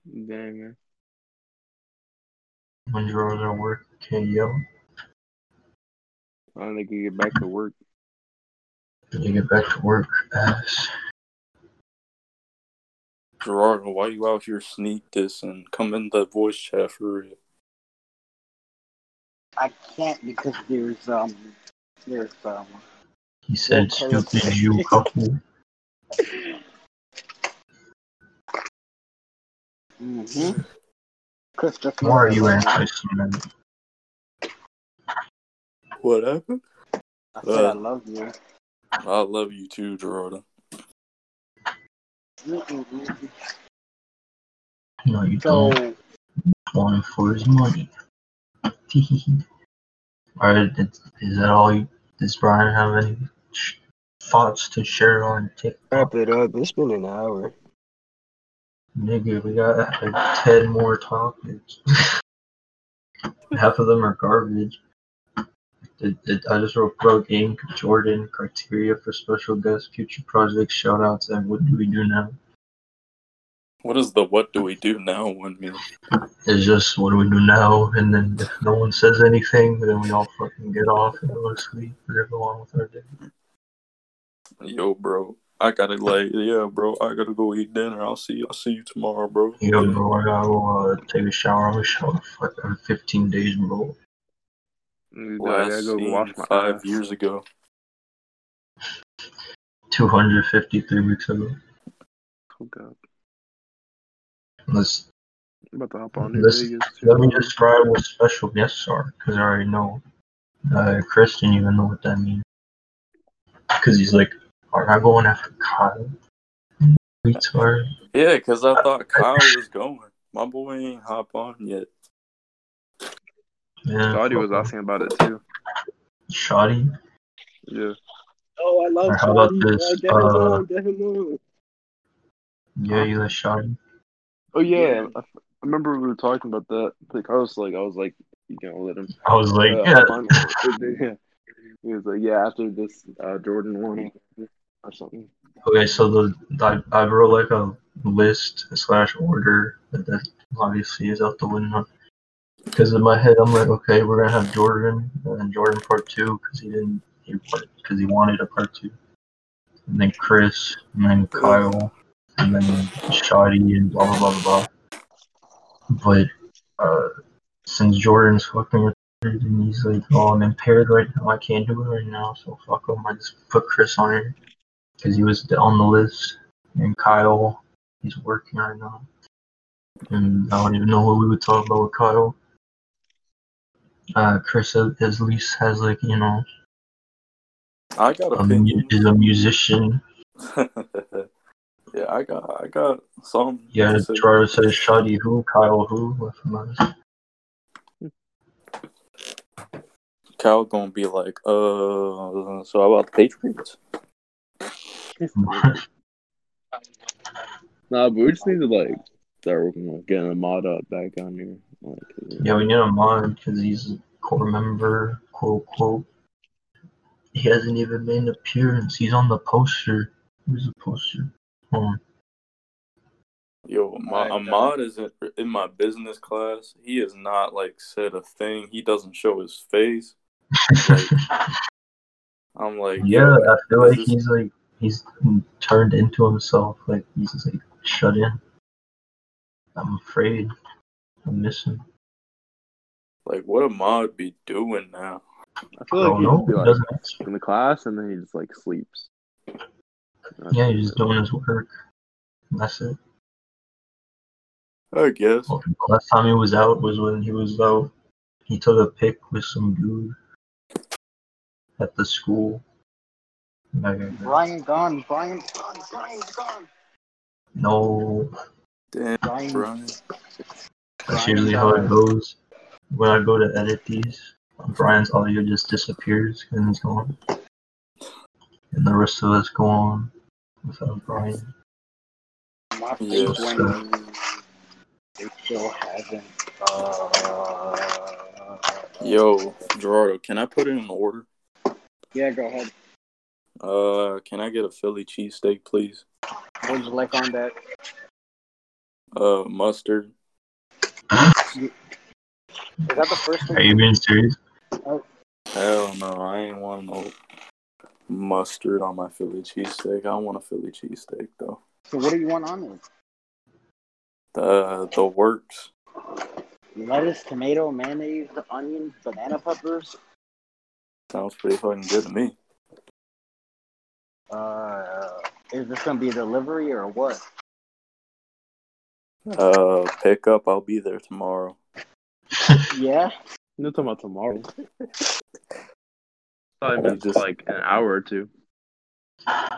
Dang man. When Gerardo's at work, can't yell. I don't think he get back to work. When you get back to work, ass. Gerardo, why you out here sneak this and come in the voice chat for real? I can't because there's um there's um He said, Well, "Stupid Jew couple." hmm Chris just Why are you left. anti-Semitic? What happened? I said I love you. I love you too, Gerardo. Mm-mm-mm. No, you So don't want him for his money. Alright, is, is that all? You, does Brian have any sh- thoughts to share on TikTok? Wrap it up. It's been an hour. Nigga, we got like 10 more topics. Half of them are garbage. It, it, I just wrote pro game, Jordan, criteria for special guests, future projects, shoutouts, and what do we do now? What does the what do we do now one mean? It's just what do we do now? And then if no one says anything, then we all fucking get off and go to sleep or go on with our day. Yo, bro. I gotta like, yeah, bro. I gotta go eat dinner. I'll see. I'll see you tomorrow, bro. Yo, bro, I gotta uh, take a shower. I'm a shower for like every 15 days, bro. Dude, I go seen wash my five ass. years ago. 253 weeks ago. Oh god. Let's I'm about to hop on New Let's- let me describe what special guests are, because I already know. Uh, Chris didn't even know what that means. Because he's like, are I going after Kyle? Retard. Yeah, because I thought Kyle was going. My boy ain't hop on yet. Yeah, Saudi was asking about it too. Shoddy. Yeah. Oh, I love Or how about Shawty. this, Oh, get him uh, on, get. Yeah, you like Shoddy. Oh yeah. I, I remember we were talking about that. Like I was like, I was like, you know, let him. I was like, uh, yeah. yeah. He was like, yeah, after this uh, Jordan one or something. Okay, so the I, I wrote like a list slash order, but that obviously is out the window. Because in my head, I'm like, okay, we're gonna have Jordan and Jordan part two because he didn't he because he wanted a part two, and then Chris and then Kyle and then Shoddy and blah blah blah blah. blah. But uh, since Jordan's fucking retarded and he's like, oh, I'm impaired right now, I can't do it right now, so fuck him. I just put Chris on it. because he was on the list. And Kyle, he's working right now. And I don't even know what we would talk about with Kyle. Uh, Chris at at least has like you know I got a mu- is a musician. yeah, I got I got some. Yeah, to says Shoddy who, Kyle who. What from us? Cal gonna be like, uh, so how about the Patriots? Nah, but we just need to like start working on getting Ahmad up back on here. Like, Yeah, we need a mod because he's a core member, quote quote. He hasn't even made an appearance. He's on the poster. Where's the poster? Hold on. Yo, my Ahmad is in, in my business class. He has not like said a thing. He doesn't show his face. I'm like, yeah, I feel like is- he's like he's turned into himself. Like he's just like shut in. I'm afraid. I'm missing. like what Ahmad be doing now? I I feel like don't he know. just be like doesn't in the class and then he just like sleeps. That's Yeah, he's just doing his work. That's it. I guess. Well, last time he was out was when he was out. He took a pic with some dude at the school. Brian gone. Brian gone. Brian's gone. no, Damn, Brian. Brian. that's usually how it goes. When I go to edit these, Brian's audio just disappears and he's gone. And the rest of us go on without Brian. My Yeah. face they still haven't. Uh, Yo, Gerardo, can I put it in order? Yeah, go ahead. Uh, can I get a Philly cheesesteak, please? What would you like on that? Uh, mustard. Is that the first Are you being serious? Hell no, I ain't want no mustard on my Philly cheesesteak. I want a Philly cheesesteak though. So what do you want on it? The the works. Lettuce, tomato, mayonnaise, onion, banana peppers. Sounds pretty fucking good to me. Uh, is this gonna be a delivery or what? Uh, pick up. I'll be there tomorrow. Yeah. You're talking about tomorrow. Probably You been just- like an hour or two.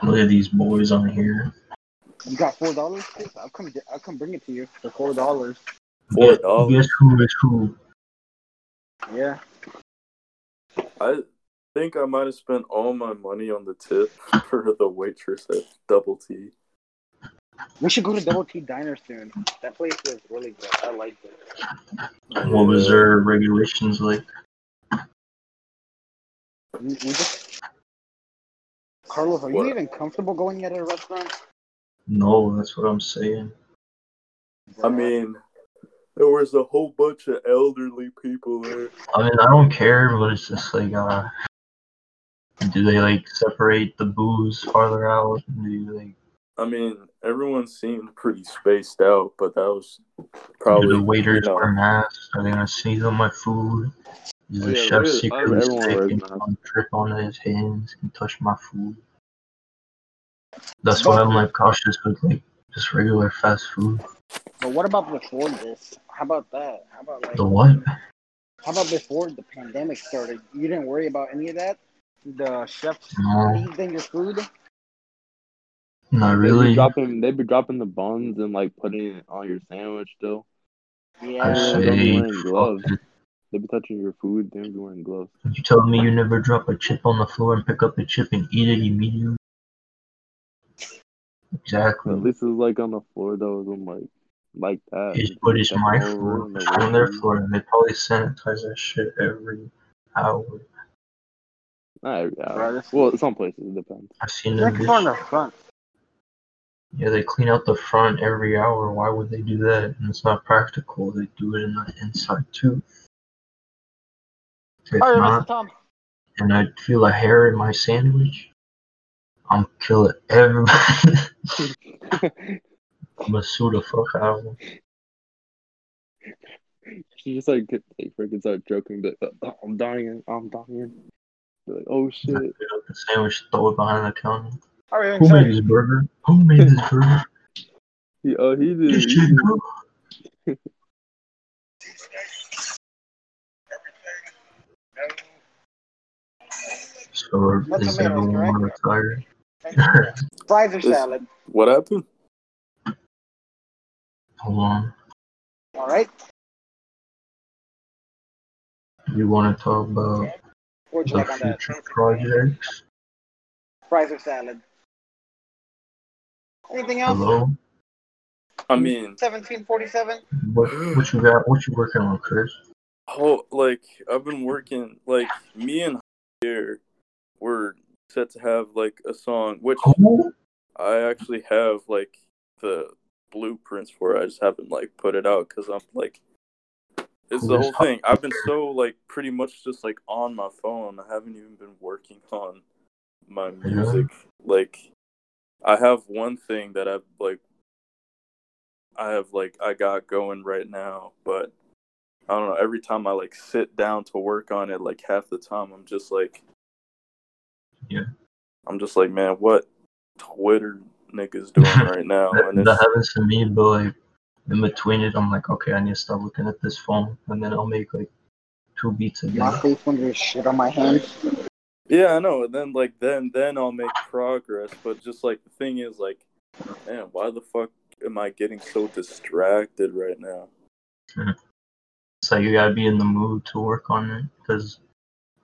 Look at these boys on here. You got four dollars? I'll come. get- I'll come bring it to you for four dollars. Four Guess- dollars. Guess who is who? Yeah. I think I might have spent all my money on the tip for the waitress at Double T. We should go to Double T Diner soon. That place is really good. I liked it. What was their regulations like? We, we just... Carlos, are What? you even comfortable going at a restaurant? No, that's what I'm saying. I mean, there was a whole bunch of elderly people there. I mean, I don't care, but it's just like, uh, do they like separate the booze farther out? Do you, like, I mean, everyone seemed pretty spaced out, but that was do probably the waiters you know, wear masks? Are they gonna sneeze on my food? Is Oh, the yeah, chef waiters- secretly everyone sick wears and drip on his hands and touch my food? That's why I'm like cautious with like just regular fast food. But what about before this? How about that? How about like The what? how about before the pandemic started? You didn't worry about any of that? The chefs No, sneezed in your food? Not They'd be dropping, they'd be dropping the buns and like putting it on your sandwich still. I Yeah. They'll be say, wearing gloves. They'd be touching your food. They'd be wearing gloves. You telling me you never drop a chip on the floor and pick up the chip and eat it immediately? Exactly. at least it was like on the floor though. It wasn't um, like like that. It's Just but it's stepping my floor. It's the on their floor, and they probably sanitize that shit every hour. Not every hour. Well, some places it depends. I've seen They're them. on the front. Yeah, they clean out the front every hour. Why would they do that? And it's not practical. They do it in the inside too. If All right, not, Mr. Tom. and I feel a hair in my sandwich, I'm killing everybody. I'm gonna sue the fuck out of them. She just like get- like freaking start joking, but oh, I'm dying, I'm dying. Be like, oh shit. Pick up the sandwich, throw it behind the counter. All right, Who made this burger? Who made this burger? He, oh, uh, he did. This He did. So No is everyone correct? retired? Fries or salad? What happened? Hold on. All right. You want to talk about the like future projects? Fries or salad? Anything else? Hello. I mean, Seventeen forty-seven. What what you got? What you working on, Chris? oh, like I've been working. Like me and here, we're set to have like a song, which Who? I actually have like the blueprints for. I just haven't like put it out because I'm like, it's the whole thing. I've been so like pretty much just like on my phone. I haven't even been working on my music. Like, I have one thing that I've like, I have like I got going right now, but I don't know. Every time I like sit down to work on it, like half the time I'm just like, Yeah. I'm just like, man, what Twitter niggas doing right now? That, And that happens to me, but like in between it, I'm like, okay, I need to stop looking at this phone, and then I'll make like two beats a day. My face when there's shit on my hands. Yeah, I know. And then like then then I'll make progress. But just like the thing is like, man, why the fuck am I getting so distracted right now? It's like you gotta be in the mood to work on it, because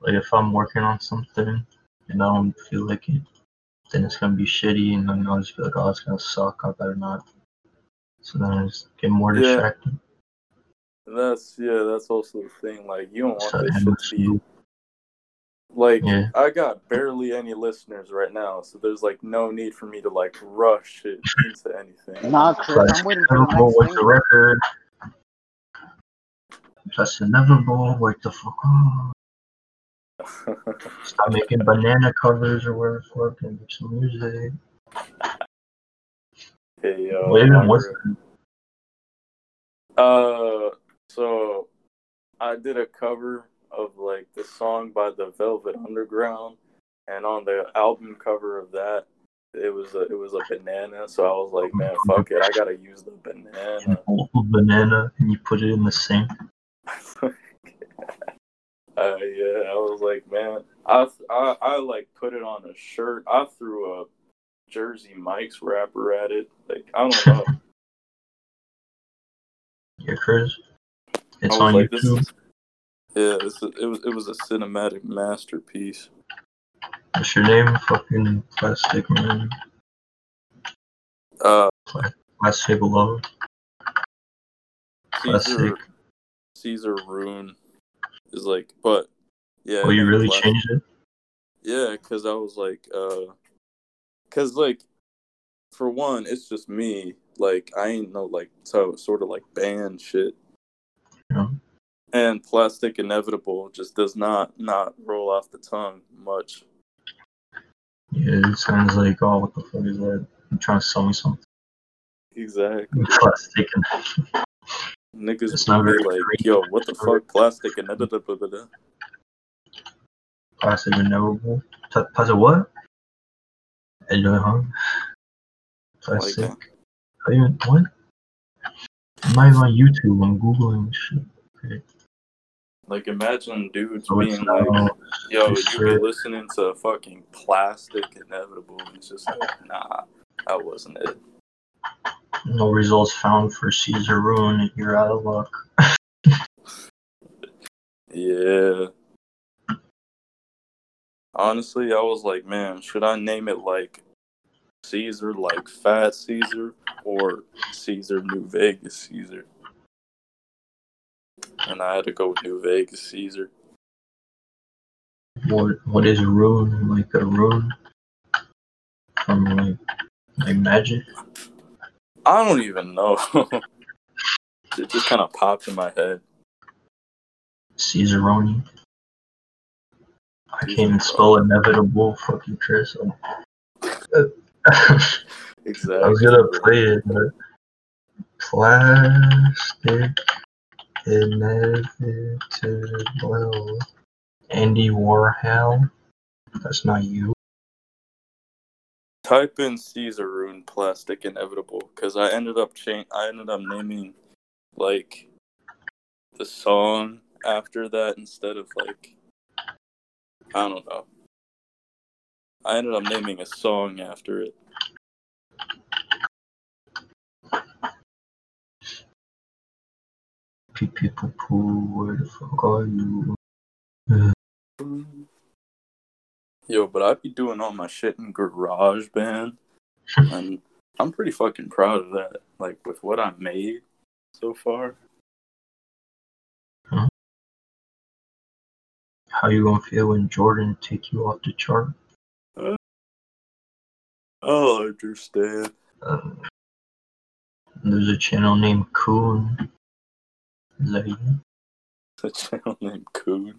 like if I'm working on something and I don't feel like it, then it's gonna be shitty, and then I'll just be like, oh, it's gonna suck. I better not. So then I just get more Yeah. distracted. That's yeah, that's also the thing. Like you don't So want this shit to be like Yeah. I got barely any listeners right now, so there's like no need for me to like rush it into anything. Nah, Chris, I'm waiting for the inevitable next with the single. record. That's inevitable. Wake the fuck up. Stop making banana covers or whatever the fuck and make some music. hey yo, Wait, what's. Uh, so I did a cover of like the song by the Velvet Underground, and on the album cover of that, it was a it was a banana. So I was like, man, fuck it, I gotta use the banana. an banana and you put it in the sink? uh, yeah, I was like, man, I, I I like put it on a shirt. I threw a Jersey Mike's wrapper at it. Like I don't know. Yeah, Chris. It's on like, this YouTube. is- yeah, it's a, it was it was a cinematic masterpiece. What's your name? Fucking plastic man. Uh, Plastic love. Caesar Plastic. Caesar Rune is like, but yeah. Oh, you really plastic- changed it? Yeah, because I was like, uh, because like, for one, it's just me. Like, I ain't no like so sort of like band shit. And plastic inevitable just does not not roll off the tongue much. Yeah, it sounds like, oh, what the fuck is that? I'm trying to sell me something. Exactly. Plastic and Niggas It's not very like, creative. yo, what the fuck, plastic inevitable. plastic inevitable. Pla- Plastic what? Hello, huh? Like Plastic. How you- what? I'm not even on YouTube. I'm googling shit. Like, imagine dudes So being like, now yo, you be uh, listening to fucking plastic inevitable. And it's just like, nah, that wasn't it. no results found for Caesar Ruin. You're out of luck. Yeah. Honestly, I was like, man, should I name it like Caesar, like Fat Caesar, or Caesar New Vegas Caesar? And I had to go with New Vegas Caesar. What what is rune? Like a rune from like like magic? I don't even know. it just kind of popped in my head. Caesaroni. I can't even spell inevitable. Fucking Chris. Exactly. I was gonna play it, but plastic inevitable. Andy Warhol. That's not you. type in Caesar Rune plastic inevitable because I ended up cha- I ended up naming like the song after that instead of like I don't know. I ended up naming a song after it. Pee pee poo poo, where the fuck are you? Yo, but I be doing all my shit in GarageBand, and I'm pretty fucking proud of that. Like with what I made so far. How you gonna feel when Jordan take you off the chart? I'll understand. Uh, there's a channel named Coon. Is that? A channel named Coon.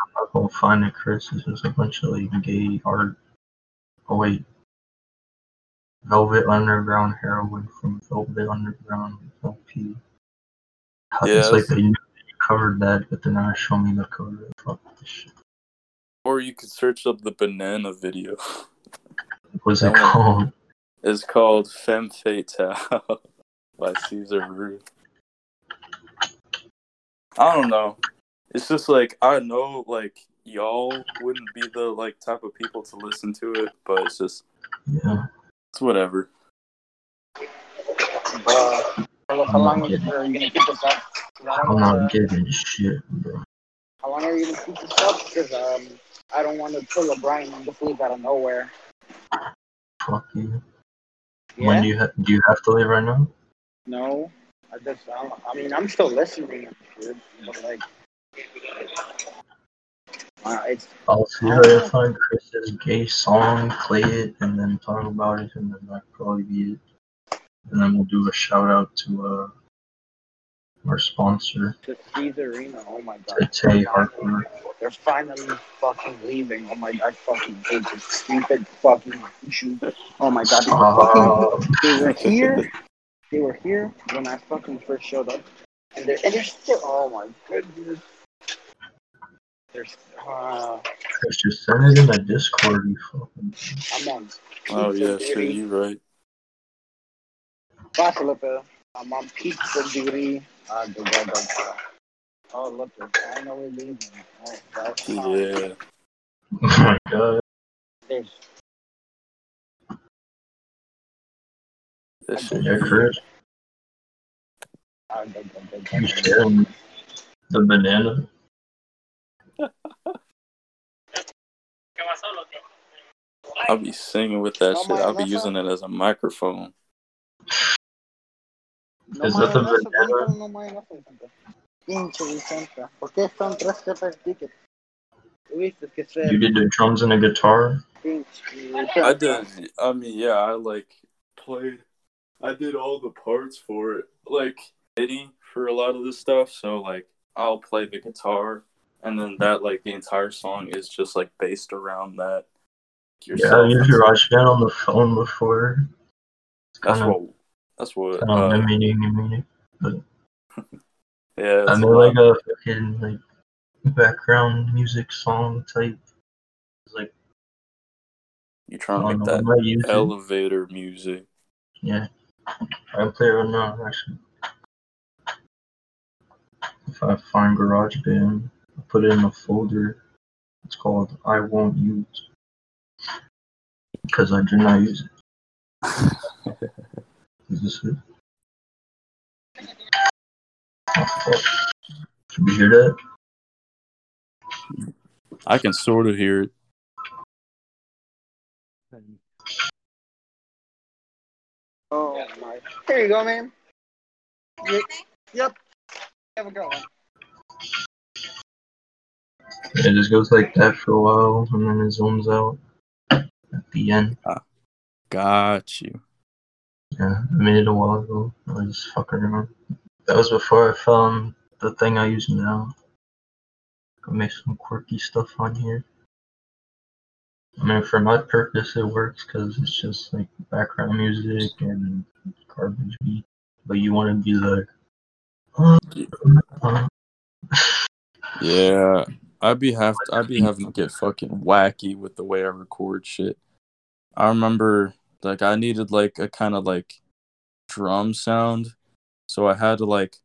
I'm not gonna find it, Chris. This is a bunch of like gay art. Oh wait. Velvet Underground heroin from Velvet Underground LP. Yeah. It's like Yes. they covered that, but they're not showing me the cover. Fuck this shit. Or you could search up the banana video. What's it That one. called? It's called Femme Fatale by Caesar Rue. I don't know. It's just like I know like y'all wouldn't be the like type of people to listen to it, but it's just Yeah. it's whatever. How long are you gonna keep this up? 'Cause I don't I'm wanna- not getting shit, bro. How long are you gonna keep this up? Because um, I don't want to pull a Brian on the fleet out of nowhere. Fuck you. Yeah. When do you ha- do you have to leave right now? No, I just, I, I mean, I'm still listening, dude, but like, uh, it's I'll see if I find Chris's gay song, play it, and then talk about it, and then that'll probably be it. And then we'll do a shout out to uh our sponsor, just Caesar Arena. Oh my god, Tay Harper. they're finally fucking leaving. Oh my, I fucking hate this stupid fucking issue. Oh my god, they were, fucking, Uh, they were here. They were here when I fucking first showed up, and they're and they're still. Oh my goodness. There's, uh, Chris, just send it in the Discord, you fucking. I'm on. Oh yeah, pizza shit, duty. you right. Pásale, pero I'm on pizza duty. Uh, the, the, the, oh, look, they're finally leaving. Oh, that's fine. Yeah. Oh my god. There's, That shit. Yeah, Chris, you the, sharing the banana? I'll be singing with that shit. I'll be using it as a microphone. no Is that the banana? cuéntalo, no me hagas eso, Vicente. Pinche Vicente, ¿por qué son tres separate tickets? Tuviste que ser You did the drums and the guitar? I did. I mean, yeah, I like played. I did all the parts for it, like MIDI for a lot of this stuff. So like, I'll play the guitar, and then that like the entire song is just like based around that. Yeah, Yourself. I usually watched that on the phone before. That's what. That's what. of Uh, limiting in me. yeah. I made like a fucking like background music song type. It's like You I trying to make that might use it. elevator music. Yeah, I play it right now actually. If I find GarageBand, I put it in a folder. It's called I won't use because I do not use it. Is this it? Oh. Can you hear that? I can sort of hear it. Oh my. Here you go, man. Yep. Yep. Have a good one. It just goes like that for a while and then it zooms out at the end. Ah, got you. Yeah, I made it a while ago. I was just fucking around. That was before I found the thing I use now. Could make some quirky stuff on here. I mean, for my purpose, it works because it's just like background music and garbage beat. But you want to be like, uh, Yeah, I'd be have I'd be having to get fucking wacky with the way I record shit. I remember like I needed like a kind of like drum sound, so I had to like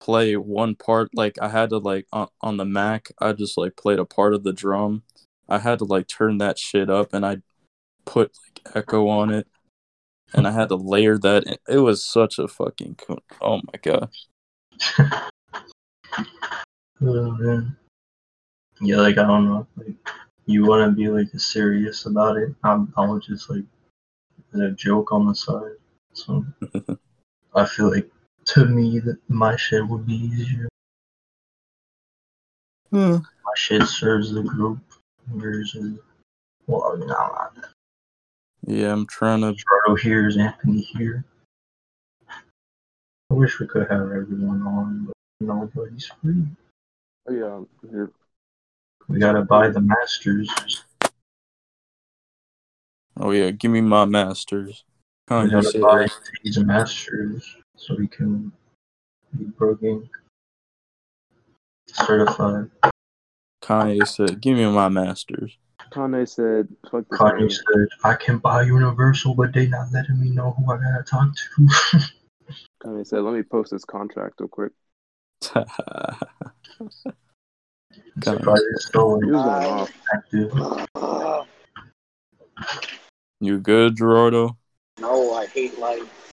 play one part. Like I had to like on, on the Mac, I just like played a part of the drum. I had to like turn that shit up, and I put like echo on it, and I had to layer that. In. It was such a fucking. Oh my god. Oh, man. Yeah, like I don't know, like you want to be like serious about it. I'm, I'll just like a joke on the side. So I feel like to me that my shit would be easier. Hmm. My shit serves the group versus well, I mean, I'm not. Yeah, I'm trying to. Gerardo here is Anthony here. I wish we could have everyone on, but nobody's free. Oh, yeah, I'm here. We gotta buy the masters. Oh yeah, give me my masters. We gotta buy these masters so we can be pro game certified. Kanye said, give me my masters. Kanye said, fuck this Kanye man. said, I can buy Universal, but they not letting me know who I gotta talk to. Kanye said, let me post this contract real quick. so probably still He was going off. active. You good, Gerardo? no, I hate life.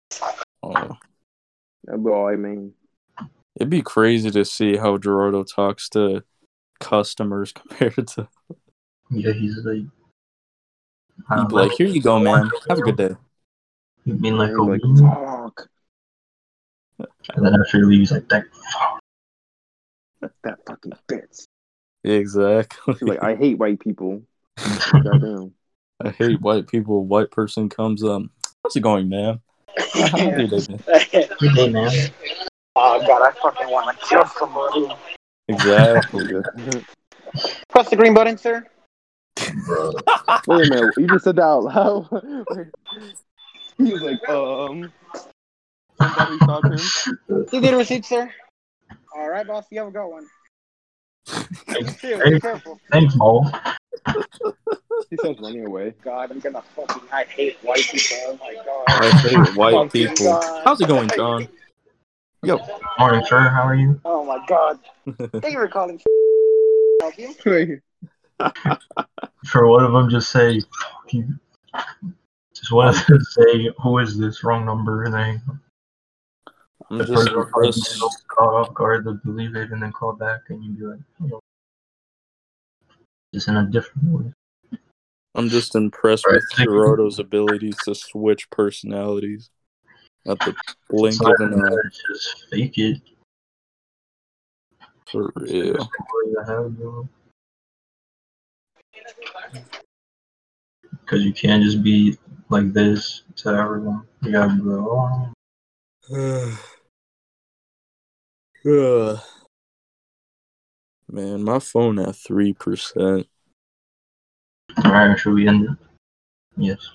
Oh, That's all I mean. it'd be crazy to see how Gerardo talks to customers compared to. Yeah, he's like. He'd don't be like, "Here you go, man. Have a good day." He mean like He a was like, fuck. and then after he leaves, like that. Fuck. That fucking bitch. Exactly. He's like, I hate white people. Goddamn. I hate white people. White person comes up. How's it going, man? How's your day been?" Good day, man. oh god, I fucking want to kill somebody. Exactly. Press the green button, sir. Bro. Wait a minute. You just said that out loud. He was like, um. Somebody stop him. See the receipt, sir. All right, boss. You have a good one. Thanks, Too. Be Thanks. careful. thanks, Mo. He starts running away. God, I'm gonna fucking. I hate white people. Oh my god. I hate white people. God. How's it going, John? Yo. Morning, sir. How are you? Oh my god. Thank you for calling. Help you? Wait. For one of them, just say, fuck you. Just one of them say, who is this? Wrong number. And then I'm the just person will probably impressed. caught off guard, they'll believe it and then call back and you'd be like, oh. Just in a different way. I'm just impressed Right. with Gerardo's abilities to switch personalities at the blink of an eye. just fake it. For real. That's the way to have, bro. Because you can't just be like this to everyone. You gotta like, oh, Ugh. Man, my phone at three percent. alright, should we end it? Yes.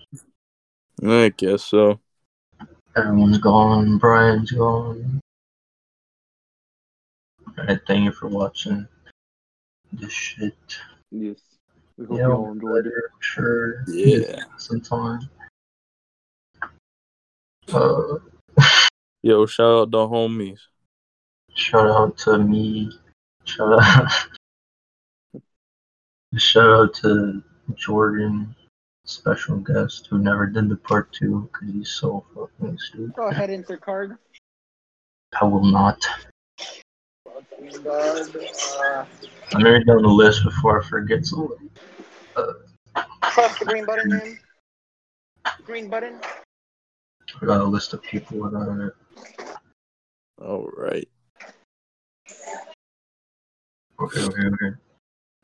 I guess so. Everyone's gone. Brian's gone. Alright, thank you for watching this shit. Yes. We hope Yeah, you all enjoyed it. Sure. Yeah. Sometime. Uh, Yo, shout out the homies. shout out to me. Shout out. shout out to Jordan, special guest who never did the part two because he's so fucking stupid. Go ahead, insert card. I will not. Fucking God. Uh, I'm gonna down the list before I forget something. press the green button, man. Green button. I got a list of people that are All right. okay, okay, okay.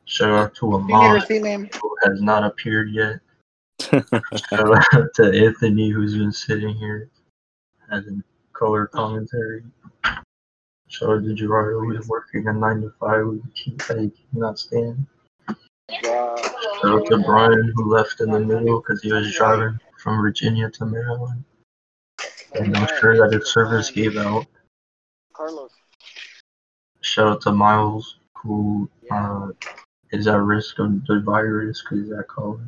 Shout out to a You need Ahmad who has not appeared yet. Shout out to Anthony who's been sitting here having color commentary. Shout out to Gerardo who's working a nine to five with keep that cannot stand. Shout out to Brian who left in the middle because he was driving from Virginia to Maryland. And I'm sure that his service gave out. Carlos. Shout out to Miles who uh, is at risk of the virus because he's at college.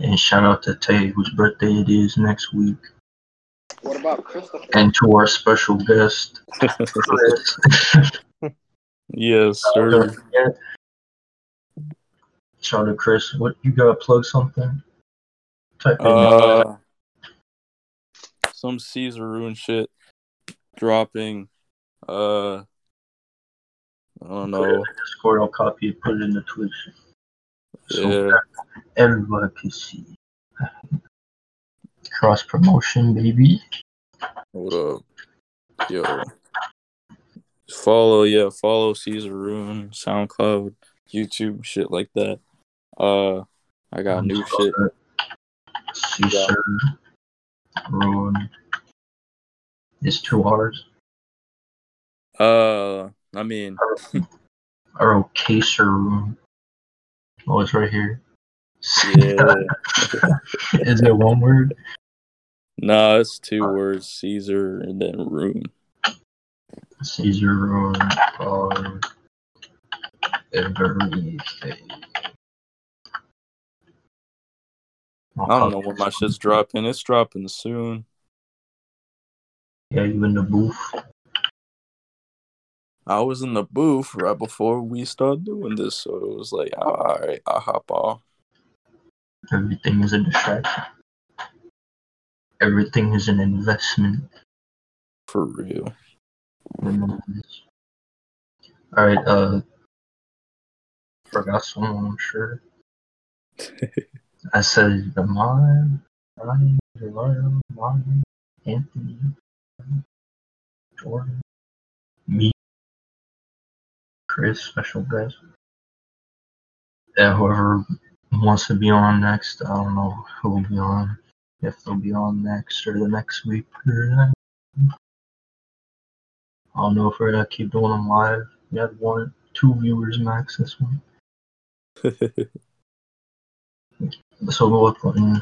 And shout out to Tay, whose birthday it is next week. What about Christopher? And to our special guest, Chris. yes, sir. Shout out to Chris. What you gotta plug something? Type in Uh, some Caesar ruin shit dropping. Uh, I don't put it in know. the Discord, I'll copy it, put it in the Twitch. So Yeah. everybody can see. Cross promotion, baby. What up? Yo. Follow, yeah, follow Caesar Ruin, SoundCloud, YouTube, shit like that. Uh, I got new shit. Caesar Ruin. It's two R's. Uh, I mean, Or Caesar Ruin. Oh, it's right here. yeah. Is it one word? nah, it's two words, Caesar and then Ruin. Caesar or everything. I don't know when my shit's dropping. It's dropping soon. Yeah, you in the booth. I was in the booth right before we started doing this, so it was like, all right, I'll hop off. Everything is a distraction. Everything is an investment. For real. Remember this. Alright, uh forgot someone, I'm sure. I said the mine, Ryan, Gerardo, Martin, Anthony, Jordan, Chris, special guest. Yeah, whoever wants to be on next, I don't know who will be on. If they'll be on next or the next week or I don't know if we're gonna keep doing them live. We had one, two viewers max this one. So we'll upload in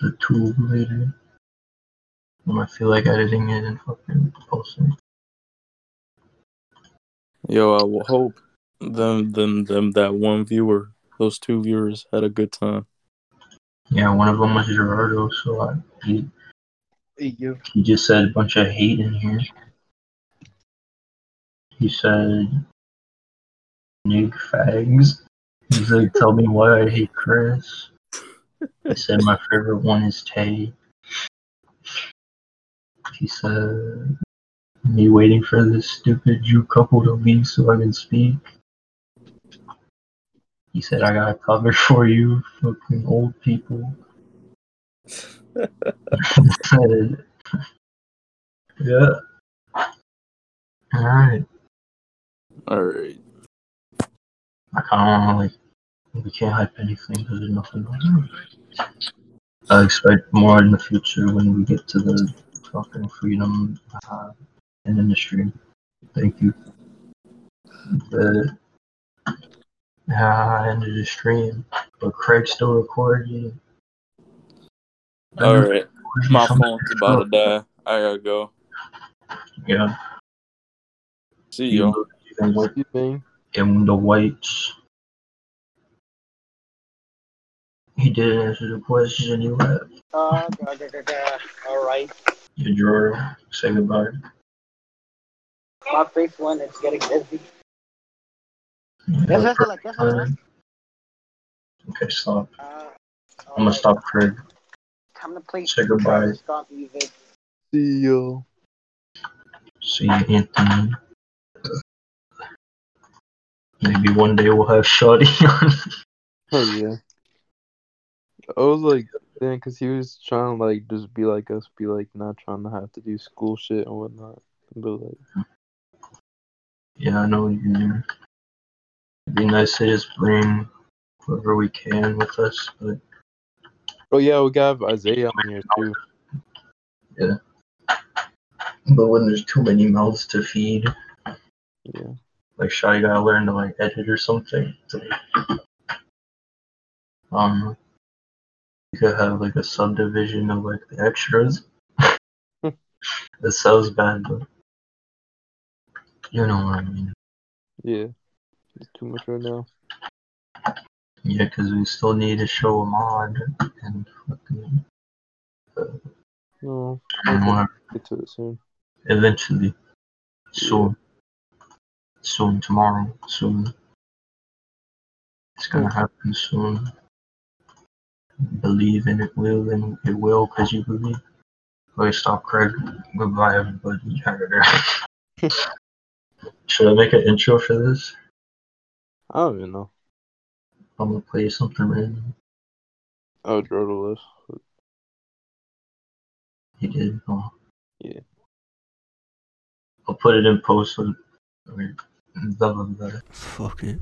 the two later. When I feel like editing it and fucking posting. Yo, I will hope them, them, them, that one viewer, those two viewers had a good time. Yeah, one of them was Gerardo, so I, he You. he just said a bunch of hate in here. He said, "Nig fags." He's like, "Tell me why I hate Chris." He said, "My favorite one is Tay." He said, "Me waiting for this stupid Jew couple to leave so I can speak." He said, "I got a cover for you, fucking old people." said, yeah. Alright. All right. I kind of like, we can't hype anything because there's nothing going on. I expect more in the future when we get to the fucking freedom uh, in industry. Thank you. The, yeah, I ended the stream, but Craig's still recording. All right. My phone's about to die. I gotta go. Yeah. See you. Even You think? in the whites. He didn't answer the question. you left. Uh, da, da, da, da. All right. You drew. Say goodbye. My face one is getting busy. Yeah, Yes, yes, like. Okay, stop. Uh, I'm gonna stop Craig. Time to play Say goodbye. Travis Scott music. See you. See you, Anthony. Maybe one day we'll have Shotty on. Oh yeah. I was like, damn, because he was trying to like just be like us, be like not trying to have to do school shit and whatnot. But like, yeah, I know what you mean. It'd be nice to just bring whoever we can with us, but oh yeah, we got Isaiah on here too. Yeah. But when there's too many mouths to feed, Yeah. like Shotty gotta learn to like edit or something. So, um, you could have like a subdivision of like the extras. that sounds bad, but you know what I mean. Yeah. It's too much right now. Yeah, because we still need to show Ahmad and fucking No, uh, we'll get to it soon. eventually. Soon. Soon, tomorrow. Soon. It's gonna happen soon. Believe in it will and it will because you believe. Okay, stop Craig. Goodbye everybody. Should I make an intro for this? I don't even know. I'm gonna play something random. Oh, draw the list. He did. Oh. Yeah. I'll put it in post. So, okay. Blah, blah, blah. Fuck it.